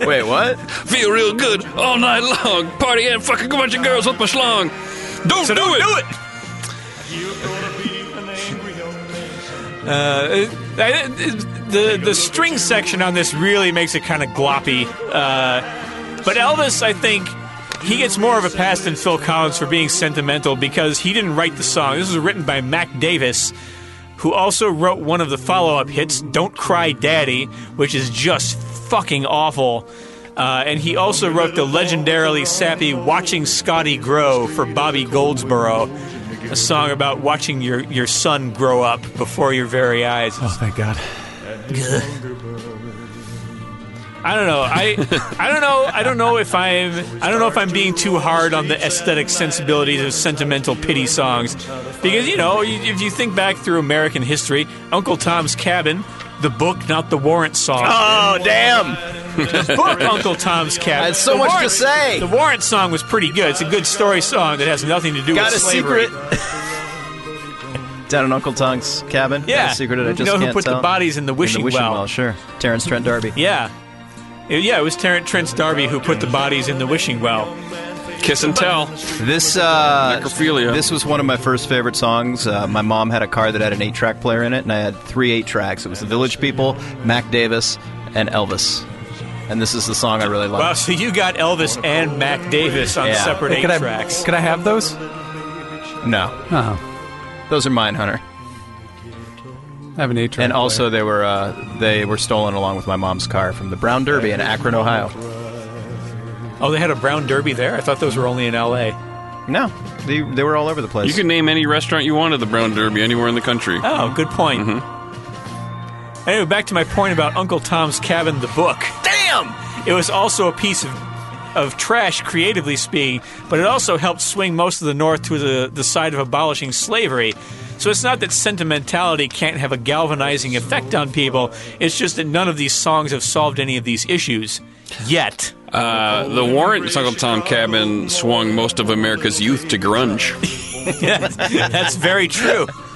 *laughs* Wait, what? Feel real good all night long. Party and fucking a bunch of girls with my schlong. Don't So do don't it. do it. Uh, I- the the string section on this really makes it kind of gloppy. Uh, but Elvis, I think, he gets more of a pass than Phil Collins for being sentimental because he didn't write the song. This was written by Mac Davis, who also wrote one of the follow up hits, "Don't Cry Daddy," which is just fucking awful. Uh, and he also wrote the legendarily sappy "Watching Scotty Grow" for Bobby Goldsboro, a song about watching your, your son grow up before your very eyes. Oh, thank God. I don't know. I I don't know. I don't know if I'm I don't know if I'm being too hard on the aesthetic sensibilities of sentimental pity songs, because you know if you think back through American history, Uncle Tom's Cabin, the book, not the Warrant song. Oh, damn! the book, Uncle Tom's Cabin. I had so The much to say. The Warrant song was pretty good. It's a good story song that has nothing to do Got with a slavery. secret. Down in Uncle Tom's cabin. Yeah. Got a secret that I You just know who can't put the bodies in the wishing in the wishing well. well. Sure, Terence Trent D'Arby. Yeah. Yeah, it was Terence Trent D'Arby who put the bodies in the wishing well. Kiss and tell. This uh, Necrophilia. This was one of my first favorite songs. Uh, my mom had a car that had an eight-track player in it, and I had three eight tracks. It was The Village People, Mac Davis, and Elvis. And this is the song I really Wow, like. so you got Elvis and Mac Davis on Yeah. separate eight Could I, tracks. could I have those? No, Oh. those are mine, Hunter. I have an eight track. And also, they were uh, they were stolen along with my mom's car from the Brown Derby in Akron, Ohio. Oh, they had a brown derby there? I thought those were only in L.A. No, they they were all over the place. You can name any restaurant you want at the Brown Derby anywhere in the country. Oh, good point. Anyway, back to my point about Uncle Tom's Cabin, the book. Damn! It was also a piece of, of trash, creatively speaking, but it also helped swing most of the North to the, the side of abolishing slavery. So it's not that sentimentality can't have a galvanizing effect on people, it's just that none of these songs have solved any of these issues. Yet. Uh, the Warrant Uncle Tom Cabin swung most of America's youth to grunge. *laughs* That's very true. *laughs*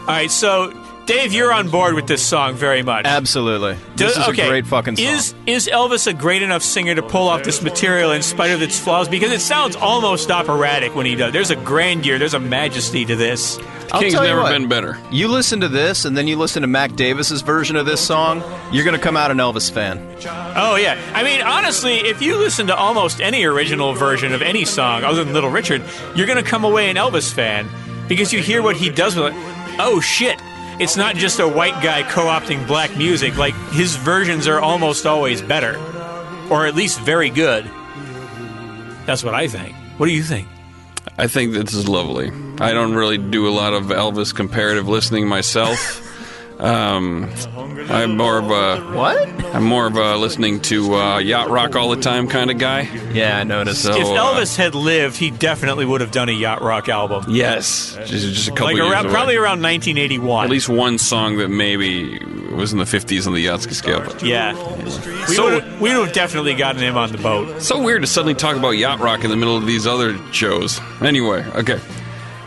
All right, so Dave, you're on board with this song very much. Absolutely. This Do- is okay, a great fucking song. Is is Elvis a great enough singer to pull off this material in spite of its flaws? Because it sounds almost operatic when he does. There's a grandeur, there's a majesty to this. I'll King's never what, been better. You listen to this, and then you listen to Mac Davis's version of this song. You're going to come out an Elvis fan. Oh yeah, I mean honestly, if you listen to almost any original version of any song other than Little Richard, you're going to come away an Elvis fan. because you hear what he does with it. Oh shit! It's not just a white guy co-opting black music. Like his versions are almost always better, or at least very good. That's what I think. What do you think? I think this is lovely. I don't really do a lot of Elvis comparative listening myself. *laughs* Um, I'm more of a What? I'm more of a listening to uh, yacht rock all the time kind of guy. Yeah, I noticed. So, if uh, Elvis had lived, he definitely would have done a yacht rock album. yes, just, just a couple Like years around, away. probably around 1981. at least one song that maybe was in the 50s on the Yachtski scale. But Yeah. We So- would have, we would have definitely gotten him on the boat. So weird to suddenly talk about yacht rock in the middle of these other shows. Anyway, okay.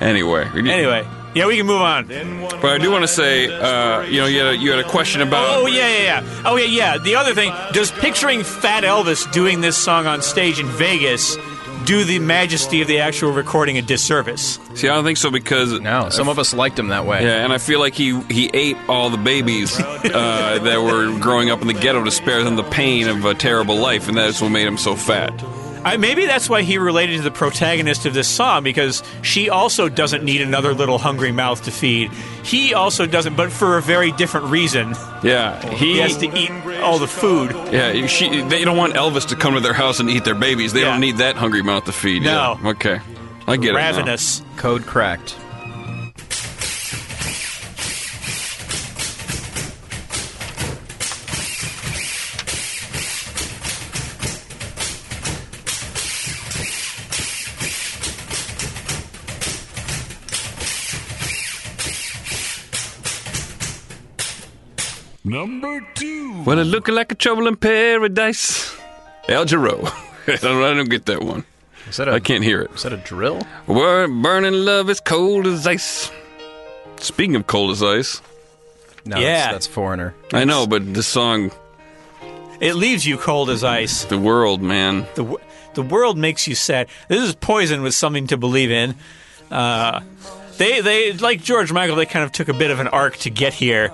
Anyway, Anyway, yeah, we can move on. but I do want to say, uh, you know, you had a, you had a question about. Oh yeah, yeah, yeah. Oh yeah, yeah. The other thing, does picturing Fat Elvis doing this song on stage in Vegas do the majesty of the actual recording a disservice? See, I don't think so because No, some of us liked him that way. Yeah, and I feel like he he ate all the babies uh, that were growing up in the ghetto to spare them the pain of a terrible life, and that's what made him so fat. I, maybe that's why he related to the protagonist of this song because she also doesn't need another little hungry mouth to feed. He also doesn't, but for a very different reason. Yeah, he. He has to eat all the food. yeah, she. They don't want Elvis to come to their house and eat their babies. They Yeah. don't need that hungry mouth to feed. No. Yeah. Okay, I get it. Ravenous. Code cracked. Number two. Well, it looking like a trouble in paradise. Al Jarreau. *laughs* I don't, I don't get that one. Is that a, I can't hear it. Is that a drill? We're burning love is cold as ice. Speaking of cold as ice, No, Yeah. that's, that's foreigner. I know, but the song, It leaves you cold as ice. "The World," man. The, w- the world makes you sad. This is Poison with something to believe in. Uh, they, they, like George Michael, they kind of took a bit of an arc to get here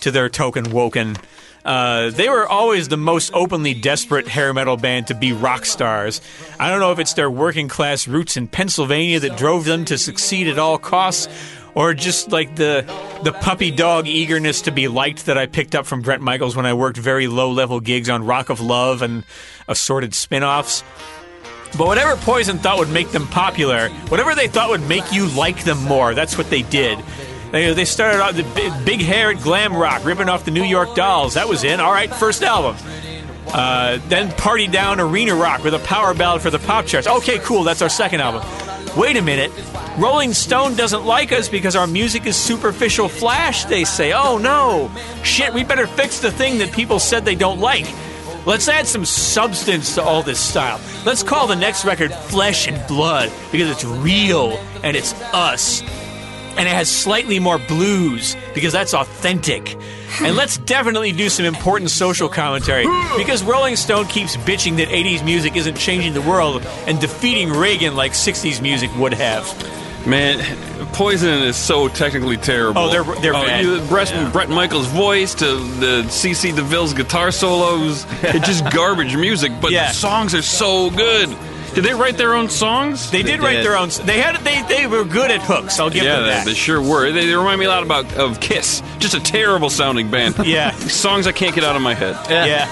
to their token woken. Uh, they were always the most openly desperate hair metal band to be rock stars. I don't know if it's their working class roots in Pennsylvania that drove them to succeed at all costs, or just like the the puppy dog eagerness to be liked that I picked up from Bret Michaels when I worked very low level gigs on Rock of Love and assorted spin offs. But whatever Poison thought would make them popular, whatever they thought would make you like them more, that's what they did. They, they started out the big, big hair at glam rock, ripping off the New York Dolls. That was in. All right, first album. Uh, then Party Down Arena Rock with a power ballad for the pop charts. Okay, cool. That's our second album. Wait a minute. Rolling Stone doesn't like us because our music is superficial flash, they say. Oh no. Shit, we better fix the thing that people said they don't like. Let's add some substance to all this style. Let's call the next record Flesh and Blood because it's real and it's us. And it has slightly more blues because that's authentic. And let's definitely do some important social commentary because Rolling Stone keeps bitching that 80s music isn't changing the world and defeating Reagan like 60s music would have. Man, Poison is so technically terrible. Oh, they're- they're oh, bad. you- Bret, Bret Michaels' voice to the CC DeVille's guitar solos. it's just *laughs* garbage music, but Yeah. the songs are so good. Did they write their own songs? They did write did. their own. They had. They they were good at hooks. I'll give yeah, them they, that. they sure were. They, they remind me a lot about of Kiss. Just a terrible sounding band. *laughs* Yeah. songs I can't get out of my head. yeah.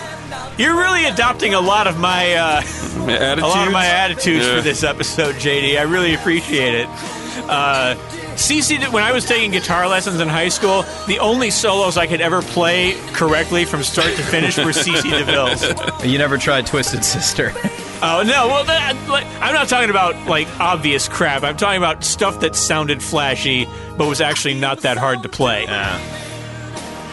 You're really adopting a lot of my uh, Attitudes. a lot of my attitudes Yeah. for this episode, JD. I really appreciate it. Uh, CC, did- when I was taking guitar lessons in high school, the only solos I could ever play correctly from start to finish were CC *laughs* DeVille's. You never tried Twisted Sister. *laughs* Oh no! Well, that, like, I'm not talking about like obvious crap. I'm talking about stuff that sounded flashy, but was actually not that hard to play.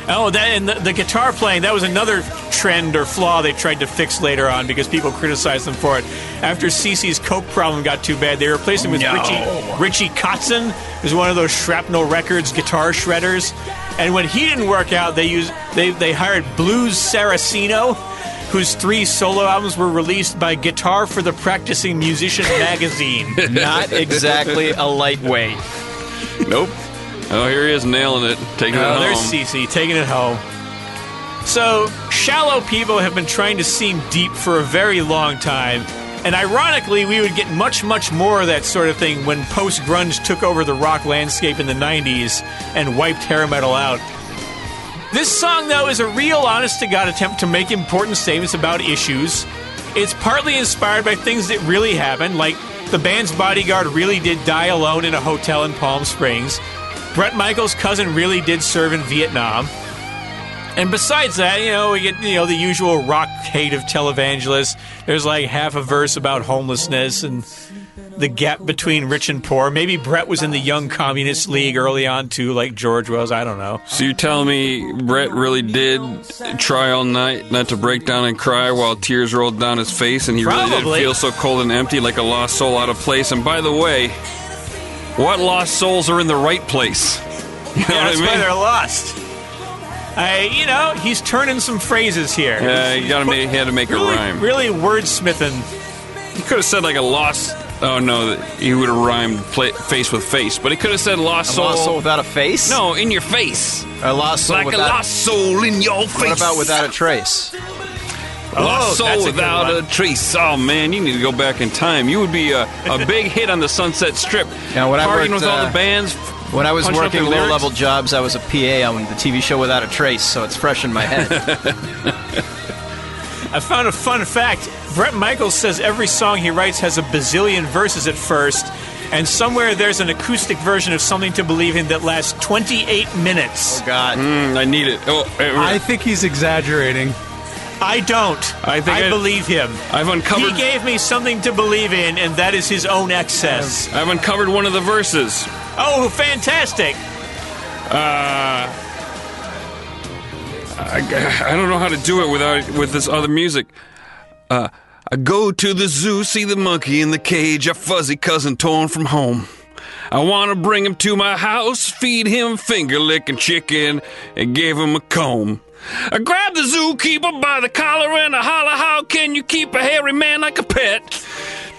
Oh, that and the, the guitar playing, that was another trend or flaw they tried to fix later on because people criticized them for it. After CC's coke problem got too bad, they replaced him with Richie, Richie Kotzen, who's one of those Shrapnel Records guitar shredders. And when he didn't work out, they used they, they hired Blues Saraceno, whose three solo albums were released by Guitar for the Practicing Musician magazine. *laughs* Not exactly a lightweight. Nope. Oh, here he is nailing it, taking it Oh, home. there's Cece taking it home. So, shallow people have been trying to seem deep for a very long time, And ironically, we would get much, much more of that sort of thing when post grunge took over the rock landscape in the 90s and wiped hair metal out. This song, though, is a real honest to God attempt to make important statements about issues. It's partly inspired by things that really happened, like the band's bodyguard really did die alone in a hotel in Palm Springs. Bret Michaels' cousin really did serve in Vietnam. And besides that, you know, we get you know the usual rock hate of televangelists. There's like half a verse about homelessness and the gap between rich and poor. Maybe Bret was in the Young Communist League early on too, like George was. I don't know. So you're telling me Bret really did try all night not to break down and cry while tears rolled down his face, and he really Probably. did feel so cold and empty, like a lost soul out of place. And by the way, what lost souls are in the right place? You know Yeah, what that's I why mean? they're lost. I, you know, he's turning some phrases here. Yeah, you gotta make, he had to make really, a rhyme. really wordsmithing. He could have said like a lost. Oh no, he would have rhymed play, face with face, but he could have said lost A soul. lost soul without a face? No, in your face, A lost soul like without a lost soul in your face. What about without a trace? Lost Oh, soul that's a without a trace. Oh man, you need to go back in time. You would be a, a *laughs* big hit on the Sunset Strip. Yeah, when I partying worked, with all uh, the bands. When I was working low-level jobs, I was a PA on the TV show Without a Trace, so it's fresh in my head. *laughs* I found a fun fact. Bret Michaels says every song he writes has a bazillion verses at first, and somewhere there's an acoustic version of Something to Believe in that lasts 28 minutes. Oh, God. Mm, I need it. Oh, I think he's exaggerating. I don't. I think I- believe him. I've uncovered. He gave me something to believe in, and that is his own excess. I've uncovered one of the verses. Oh, fantastic! Uh, I, I don't know how to do it without with this other music. Uh, I go to the zoo, see the monkey in the cage, a fuzzy cousin torn from home. I want to bring him to my house, feed him finger licking chicken, and give him a comb. I grab the zookeeper by the collar and I holler, How can you keep a hairy man like a pet?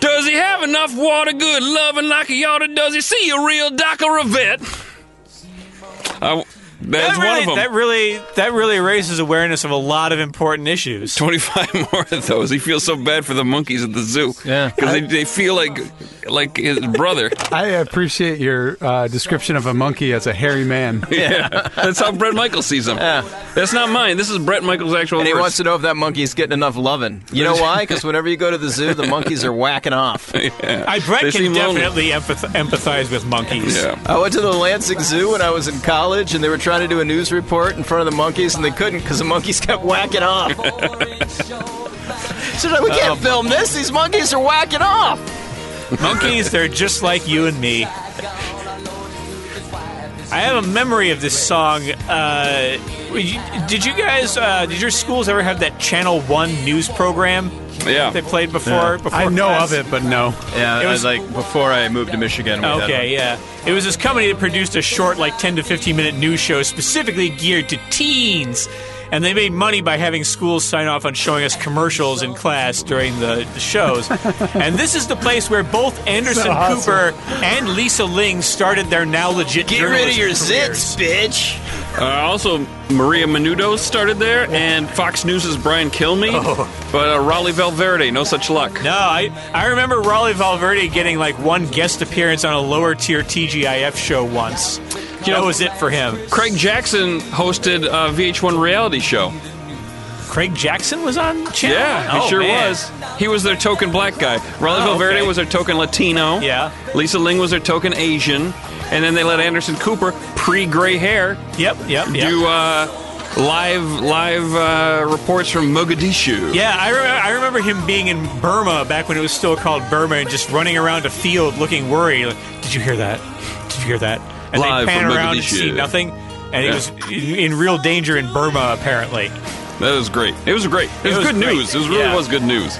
Does he have enough water, good loving like he oughta? Does he see a real doc or a vet? That's that really, one of them. That really, that really raises awareness of a lot of important issues. 25 *laughs* more of those. He feels so bad for the monkeys at the zoo. Yeah. Because they, they feel like like his brother. I appreciate your uh, description of a monkey as a hairy man. *laughs* yeah. That's how Bret Michaels sees him. Yeah. That's not mine. This is Bret Michaels' actual And he verse. wants to know if that monkey's getting enough loving. You know why? Because whenever you go to the zoo, the monkeys are whacking off. *laughs* I Bret They can definitely empath- empathize with monkeys. Yeah. I went to the Lansing Zoo when I was in college, and they were trying to do a news report in front of the monkeys, and they couldn't because the monkeys kept whacking off. *laughs* so like, we can't um, film this. These monkeys are whacking off. Monkeys, they're just like you and me. I have a memory of this song. Uh, did you guys, uh, did your schools ever have that Channel One news program Yeah. they played before? before I know class? of it, but no. Yeah, It was- like before I moved to Michigan. we had Okay, yeah. It was this company that produced a short, like 10 to 15 minute news show specifically geared to teens. And they made money by having schools sign off on showing us commercials in class during the, the shows. *laughs* and this is the place where both Anderson So awesome. Cooper and Lisa Ling started their now legit Get rid of your journalism zits, bitch. Uh, also, Maria Menounos started there, and Fox News' Brian Kilmeade. But uh, Rawley Valverde, no such luck. No, I, I remember Rawley Valverde getting like one guest appearance on a lower tier TGIF show once. That was it for him. Craig Jackson hosted a VH1 reality show. Craig Jackson was on channel. Yeah, he Oh, sure man. was. He was their token black guy. Rawley Oh, Valverde okay. was their token Latino. Yeah. Lisa Ling was their token Asian. And then they let Anderson Cooper, pre gray hair, Yep, yep, yep. do uh, live live uh, reports from Mogadishu. Yeah, I, re- I remember him being in Burma back when it was still called Burma and just running around a field looking worried. Like, Did you hear that? Did you hear that? And Live they pan from around and see nothing. And he Yeah. was in, in real danger in Burma, apparently. That was great. It was great. It, was, was good great. news. It was, really Yeah. was good news.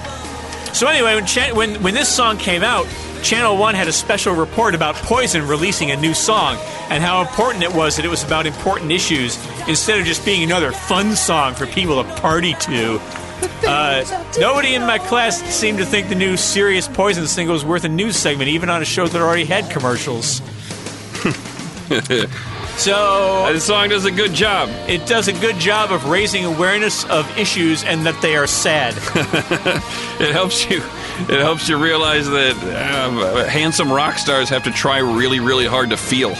So anyway, when, Chan- when when this song came out, Channel One had a special report about Poison releasing a new song and how important it was that it was about important issues instead of just being another fun song for people to party to. Uh, nobody in my class seemed to think the new serious Poison single was worth a news segment, even on a show that already had commercials. So *laughs* This song does a good job. it does a good job of raising awareness of issues and that they are sad. *laughs* It helps you. it helps you realize that uh, handsome rock stars have to try really, really hard to feel.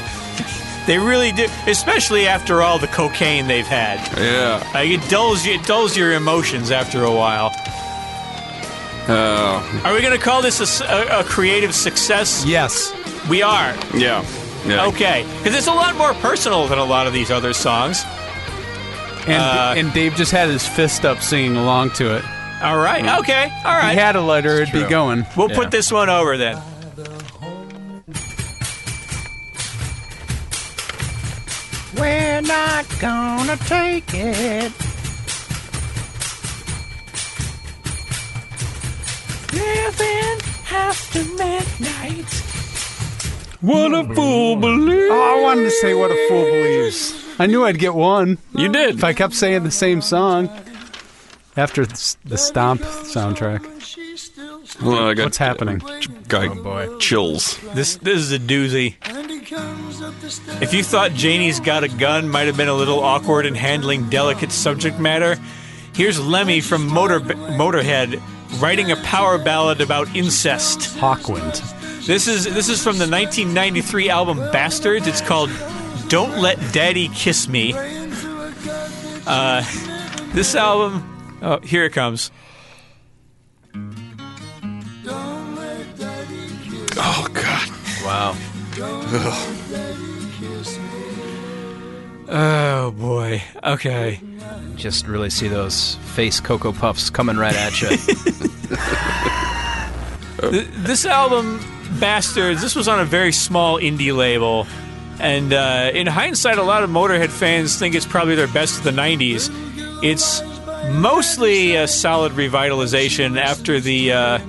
They really do, especially after all the cocaine they've had. Yeah. Like it dulls you, it dulls your emotions after a while. Uh, Are we going to call this a creative success? Yes. We are. yeah. Yeah. Okay, because it's a lot more personal than a lot of these other songs. And, Uh, and Dave just had his fist up singing along to it. All right. Okay. All He had a letter, it'd be going. we'll Yeah. put this one over then. We're not gonna take it. Living after midnight. What a fool believes. Oh, I wanted to say what a fool believes. I knew I'd get one You did. if I kept saying the same song after the Stomp soundtrack. Hold on, I got What's happening? Guy oh, boy. chills. This this is a doozy. If you thought Janie's Got a Gun might have been a little awkward in handling delicate subject matter, here's Lemmy from Motor Motorhead writing a power ballad about incest. Hawkwind. This is this is from the 1993 album Bastards. It's called "Don't Let Daddy Kiss Me." Uh, this album, oh, here it comes. Oh God. Wow. Oh boy. Okay. Just really see those face Cocoa Puffs coming right at you. *laughs* This album, Bastards, this was on a very small indie label. And uh, in hindsight, a lot of Motorhead fans think it's probably their best of the 90s. It's mostly a solid revitalization after the uh,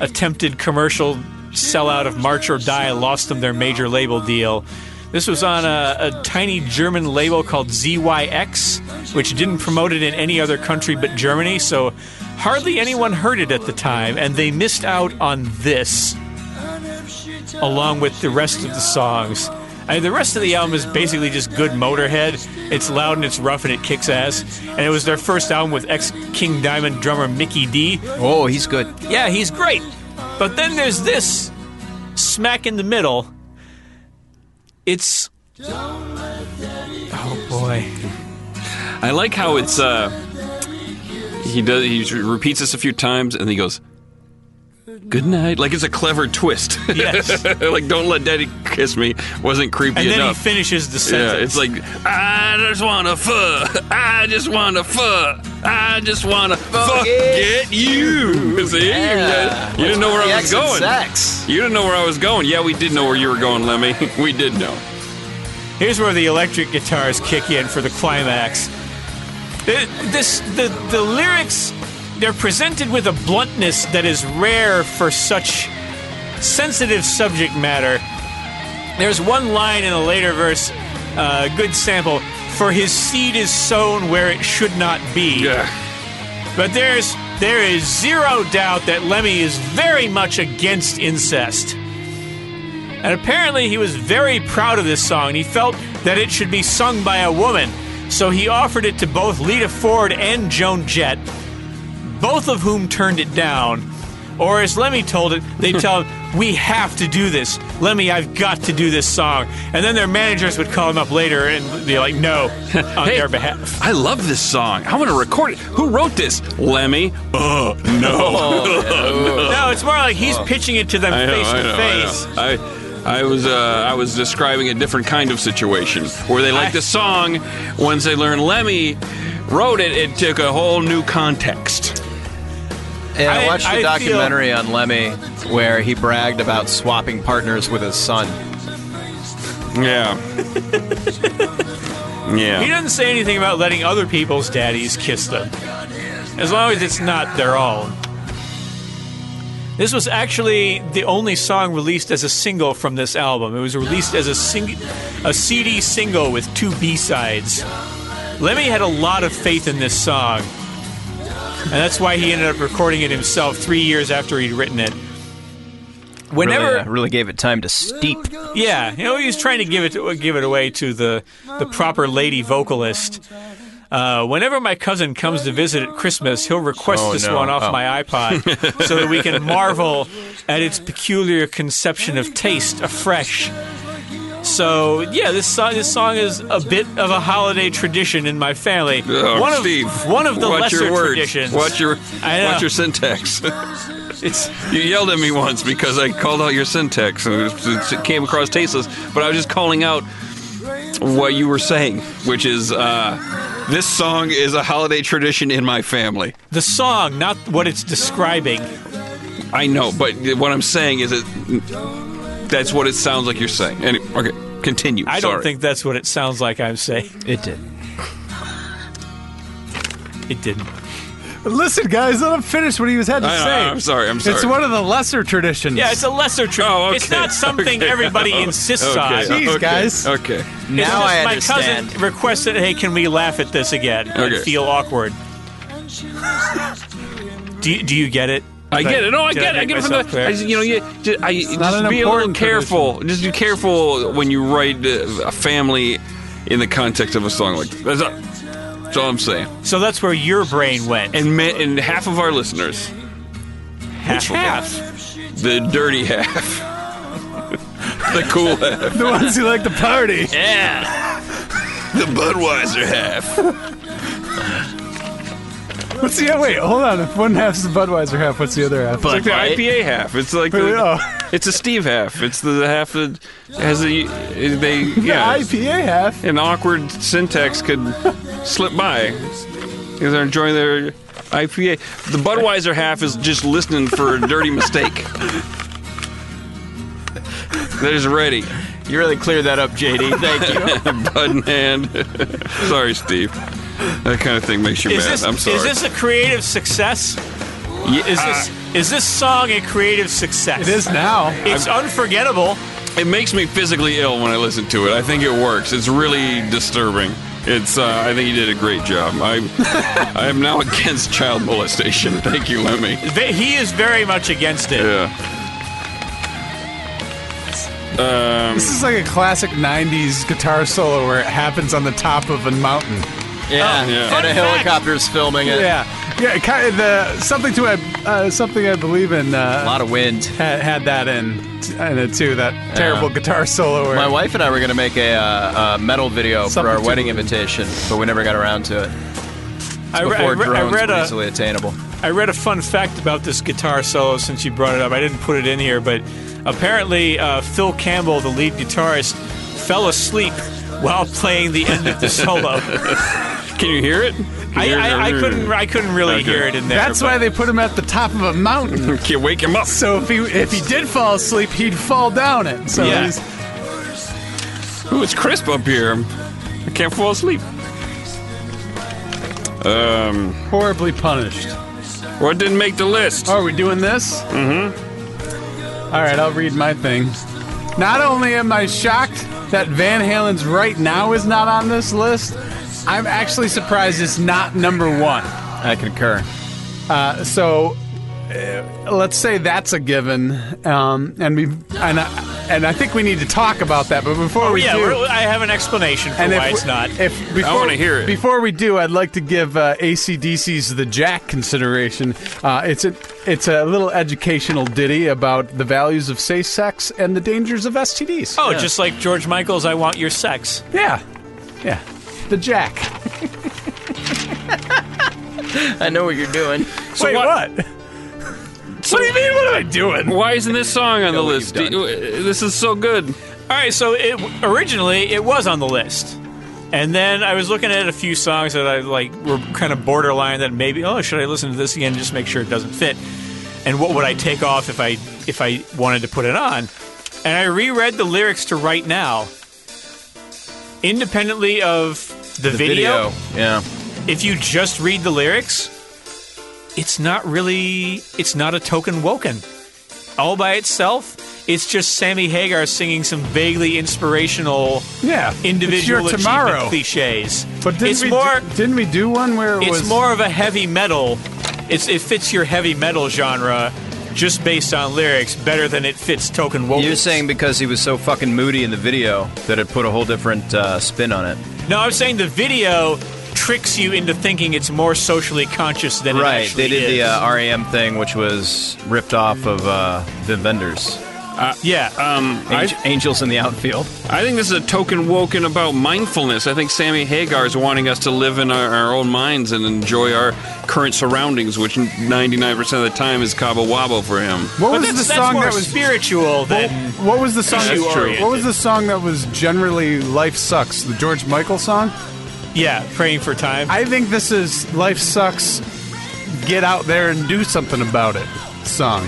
attempted commercial sellout of March or Die lost them their major label deal. This was on a, a tiny German label called ZYX, which didn't promote it in any other country but Germany, so hardly anyone heard it at the time, and they missed out on this along with the rest of the songs. I mean, the rest of the album is basically just good Motorhead. It's loud and it's rough and it kicks ass. And it was their first album with ex King Diamond drummer Mikkey Dee. oh, he's good. Yeah, he's great. But then there's this smack in the middle. It's. Oh boy. I like how it's uh he does he repeats this a few times and he goes Good night. Like it's a clever twist. *laughs* Yes. *laughs* like don't let daddy kiss me wasn't creepy And then enough. he finishes the sentence. yeah, it's like I just wanna fuck. I just wanna fuck. I just wanna fuck get you. *laughs* See, Yeah. you didn't know where I was going. Sex. You didn't know where I was going. Yeah, we did know where you were going, Lemmy. we did know. Here's where the electric guitars kick in for the climax. This the the lyrics they're presented with a bluntness that is rare for such sensitive subject matter. There's one line in a later verse, uh, good sample. For his seed is sown where it should not be. Yeah. But there's there is zero doubt that Lemmy is very much against incest. And apparently he was very proud of this song. He felt that it should be sung by a woman. So he offered it to both Lita Ford and Joan Jett, both of whom turned it down. Or as Lemmy told it, they tell him, We have to do this. Lemmy, I've got to do this song. And then their managers would call him up later and be like, No, on Hey, their behalf. I love this song. I want to record it. Who wrote this? Lemmy? Uh, no. *laughs* No, it's more like he's pitching it to them know, face to know, face. I know. I, I was uh, I was describing a different kind of situation where they liked the song. Once they learned Lemmy wrote it, it took a whole new context. Yeah, I I- watched a I feel- documentary on Lemmy where he bragged about swapping partners with his son. Yeah. *laughs* Yeah. He doesn't say anything about letting other people's daddies kiss them, as long as it's not their own. This was actually the only song released as a single from this album. It was released as a sing- a CD single with two B-sides. Lemmy had a lot of faith in this song, and that's why he ended up recording it himself three years after he'd written it. Whenever, Really, uh, really gave it time to steep. yeah, you know, he was trying to give it give it away to the the proper lady vocalist. Uh, whenever my cousin comes to visit at Christmas, he'll request Oh, this no. one off Oh. my iPod so that we can marvel at its peculiar conception of taste afresh. So yeah, this song this song is a bit of a holiday tradition in my family. Oh, one of Steve, one of the lesser your words. traditions. Watch your watch your syntax. *laughs* It's you yelled at me once because I called out your syntax and it, came across tasteless. But I was just calling out what you were saying, which is uh, this song is a holiday tradition in my family. the song, not what it's describing. I know, but what I'm saying is it. That's what it sounds like you're saying. Any okay, continue. I don't think that's what it sounds like I'm saying. It did. It didn't. Listen, guys, let him finish what he was had to I know, say. I'm sorry. I'm sorry. It's one of the lesser traditions. Yeah, it's a lesser tradition. Oh, okay. It's not *laughs* something Okay. everybody insists okay. on. Jeez, okay. guys. Okay. Now just I my understand. My cousin requested, "Hey, can we laugh at this again?" Okay. And feel awkward. do do you get it? I get it. No, I get it. I get it from the. clear? I just, you know, you, just, I, just be a little careful. Just be careful when you write uh, a family in the context of a song like that. That's, all- that's all I'm saying. So that's where your brain went. And ma- and half of our listeners, Which half? the dirty half, *laughs* the cool half, the ones who like to party. Yeah. *laughs* the Budweiser half. What's the other? wait? Hold on. If one half's the Budweiser half, what's the other half? It's like the IPA half. It's like Wait, the, wait, it's a Steve half. It's the half that has a they The yeah. IPA half. an awkward syntax could slip by because they're enjoying their IPA. The Budweiser half is just listening for a dirty mistake. They're ready, You really cleared that up, JD. Thank you. *laughs* bud in hand. Sorry, Steve. That kind of thing makes you Is mad. this I'm sorry. is this a creative success? Yeah, Is uh, this is this song a creative success? It is now. It's unforgettable. it makes me physically ill when I listen to it. I think it works. It's really disturbing. It's. Uh, I think you did a great job. I. I am now *laughs* against child molestation. Thank you, Lemmy. He is very much against it. Yeah. Um, This is like a classic '90s guitar solo where it happens on the top of a mountain. Yeah, yeah. and a helicopter's filming it. Yeah, yeah. Kind of the something to uh, something I believe in. A Uh, lot of wind. had, had that in in it too. That terrible guitar solo. My wife and I were going to make a, uh, a metal video for our wedding invitation, but we never got around to it. I, re- I, re- I drones read a easily attainable. I read a fun fact about this guitar solo since you brought it up. I didn't put it in here, but apparently uh, Phil Campbell, the lead guitarist, fell asleep while playing the end of the solo. Can you hear it? Can I, hear I, I couldn't I couldn't really Okay. hear it in there. That's why they put him at the top of a mountain. *laughs* Can you wake him up? So if he if he did fall asleep, he'd fall down it. So Yeah. he's Ooh, it's crisp up here. I can't fall asleep. Um, horribly punished. what didn't make the list? Oh, are we doing this? Mm-hmm. All right, I'll read my thing. Not only am I shocked that Van Halen's "Right Now" is not on this list, I'm actually surprised it's not number one. I concur. Uh, so uh, let's say that's a given, um, and we and I, and I think we need to talk about that. But before Oh we yeah, do, I have an explanation for and why if it's not. If before, wanna hear it. Before we do, I'd like to give uh, ACDC's "The Jack" consideration. Uh, it's a it's a little educational ditty about the values of safe sex and the dangers of STDs. oh, just like George Michael's "I Want Your Sex." yeah, yeah, "The Jack." *laughs* I know what you're doing. So Wait, what- what? What do you mean? What am I doing? Why isn't this song on the what list? you've. Uh, this is so good. All right, so it originally it was on the list, and then I was looking at a few songs that I like were kind of borderline that maybe oh should I listen to this again just make sure it doesn't fit, and what would I take off if I if I wanted to put it on, and I reread the lyrics to Right Now, independently of the, The video. video. Yeah. If you just read the lyrics, it's not really it's not a token woken. All by itself, it's just Sammy Hagar singing some vaguely inspirational Yeah, individual it's your achievement tomorrow. cliches. But didn't it's we more do, didn't we do one where it it's was more of a heavy metal. It's it fits your heavy metal genre just based on lyrics better than it fits token woken. You're saying because he was so fucking moody in the video that it put a whole different uh, spin on it. No, I'm saying the video tricks you into thinking it's more socially conscious than it Right, actually they did is. the uh, REM thing, which was ripped off of uh, the Vendors. yeah. Um, Angel- I, Angels in the outfield. I think this is a token woken about mindfulness. I think Sammy Hagar is wanting us to live in our, our own minds and enjoy our current surroundings, which 99% of the time is Cabo Wabo for him. What but was that's, the that's song more that was spiritual than. What was the song? What was the song that was generally "Life Sucks"? The George Michael song. Yeah, praying for time. I think this is "Life Sucks." Get out there and do something about it. Song.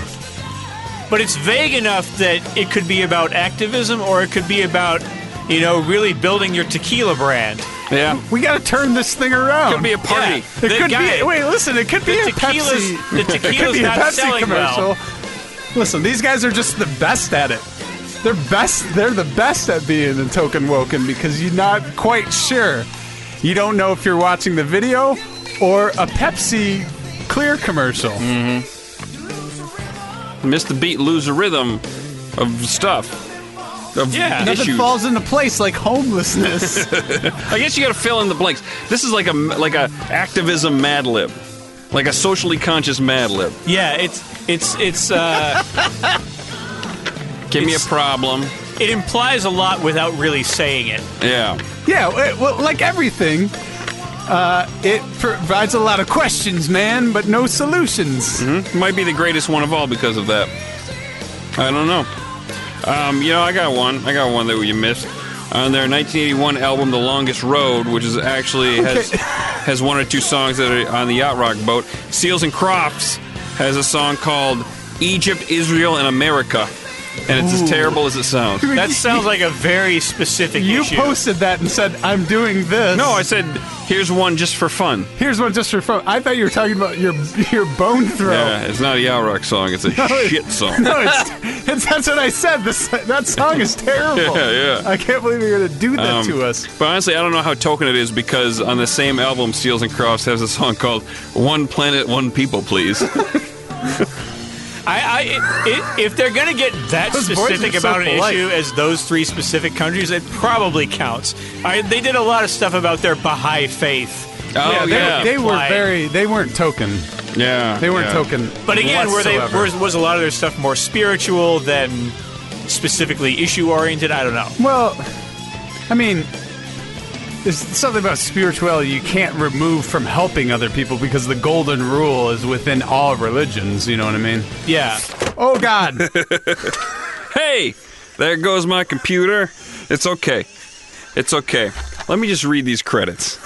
but it's vague enough that it could be about activism or it could be about, you know, really building your tequila brand. Yeah. We got to turn this thing around. It could be a party. Yeah. It The could guy- be. Wait, listen. It could be a tequila's- Pepsi. the *laughs* it tequila's not Pepsi selling commercial. well. Listen, these guys are just the best at it. They're best. They're the best at being a token woken because you're not quite sure. You don't know if you're watching the video or a Pepsi clear commercial. Miss the beat, lose the rhythm of stuff. Of Yeah. Nothing falls into place like homelessness. *laughs* I guess you got to fill in the blanks. This is like a like a activism Mad Lib, like a socially conscious Mad Lib. Yeah, it's it's it's uh, *laughs* Give me a problem. It implies a lot without really saying it. Yeah. yeah, it- well, like everything, uh, it provides a lot of questions, man, but no solutions. Might be the greatest one of all because of that. I don't know. Um, you know, I got one. I got one that you missed. On their 1981 album, The Longest Road, which is actually has has one or two songs that are on the yacht rock boat. Seals and Crofts has a song called Egypt, Israel, and America, and it's as terrible as it sounds. *laughs* That sounds like a very specific You issue. posted that and said, "I'm doing this." No, I said here's one just for fun. Here's one just for fun. I thought you were talking about your your bone throw. Yeah, it's not a yacht rock song. It's a *laughs* shit song. *laughs* No, it's, it's that's what I said. This that song is terrible. Yeah, yeah. I can't believe you're gonna do that Um, to us. But honestly, I don't know how token it is because on the same album, Seals and Crofts has a song called "One Planet, One People, Please." I, I it, it, if they're gonna get that Those boys specific are so about an polite. issue as those three specific countries, it probably counts. I, they did a lot of stuff about their Baha'i faith. Oh they, yeah, they were very. They weren't token. yeah. They weren't yeah. token. But again, were they whatsoever. was, was a lot of their stuff more spiritual than specifically issue oriented? I don't know. Well, I mean, there's something about spirituality you can't remove from helping other people because the golden rule is within all religions. You know what I mean? Yeah. Oh God. *laughs* Hey, there goes my computer. It's okay. It's okay. Let me just read these credits.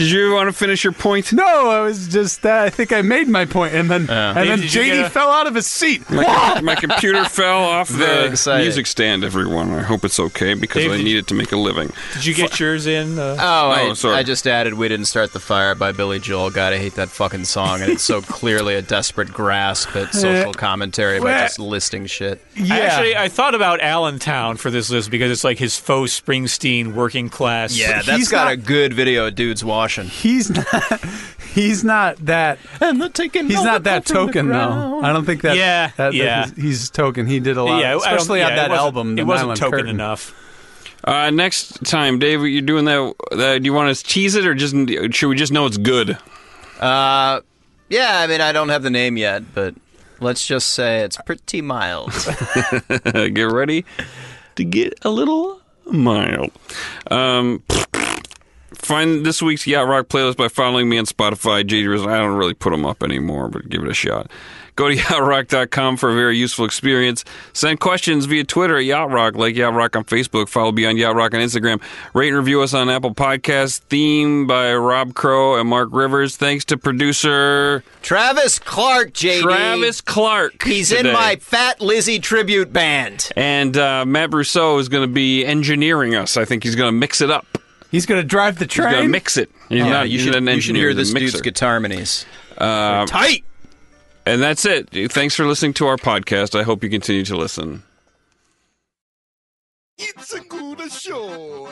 Did you want to finish your point? No, I was just. Uh, I think I made my point, and then and then Did you JD get a- fell out of his seat. My, *laughs* my computer fell off Very the excited. music stand, everyone. I hope it's okay because Dave, I did- need it to make a living. Did you get yours in? Uh, Oh, I, sorry. I just added "We Didn't Start the Fire" by Billy Joel. God, I hate that fucking song, and it's so *laughs* clearly a desperate grasp at social *laughs* commentary by just listing shit. Yeah. Actually, I thought about Allentown for this list because it's like his faux Springsteen working class. Yeah, that's he's got not- a good video of dudes washing. he's not. *laughs* He's not that. And the taking. He's not that token though. I don't think that. Yeah, that, that yeah. he's, he's token. He did a lot, yeah, especially yeah, on it that wasn't- album. It wasn't Nylon token Curtain. enough. Uh, next time, Dave, you're doing that. that do you want us to tease it, or just should we just know it's good? Uh, yeah. I mean, I don't have the name yet, but let's just say it's pretty mild. *laughs* *laughs* get ready to get a little mild. Um, find this week's Yacht Rock playlist by following me on Spotify. JD. I don't really put them up anymore, but give it a shot. Go to *laughs* yachtrock.com for a very useful experience. Send questions via Twitter at Yacht Rock, like Yacht Rock on Facebook. Follow Beyond Yacht Rock on Instagram. Rate and review us on Apple Podcasts. Theme by Rob Crow and Mark Rivers. Thanks to producer Travis Clark, JD. Travis Clark. He's in my Fat Lizzie tribute band. And uh, Matt Brousseau is going to be engineering us. I think he's going to mix it up. He's going to drive the He's going to train. mix it. He's Yeah, not. you he's should, not an you should engineer. hear this a mixer. dude's guitar harmonies. Uh, Tight. and that's it. Thanks for listening to our podcast. I hope you continue to listen. It's a good show.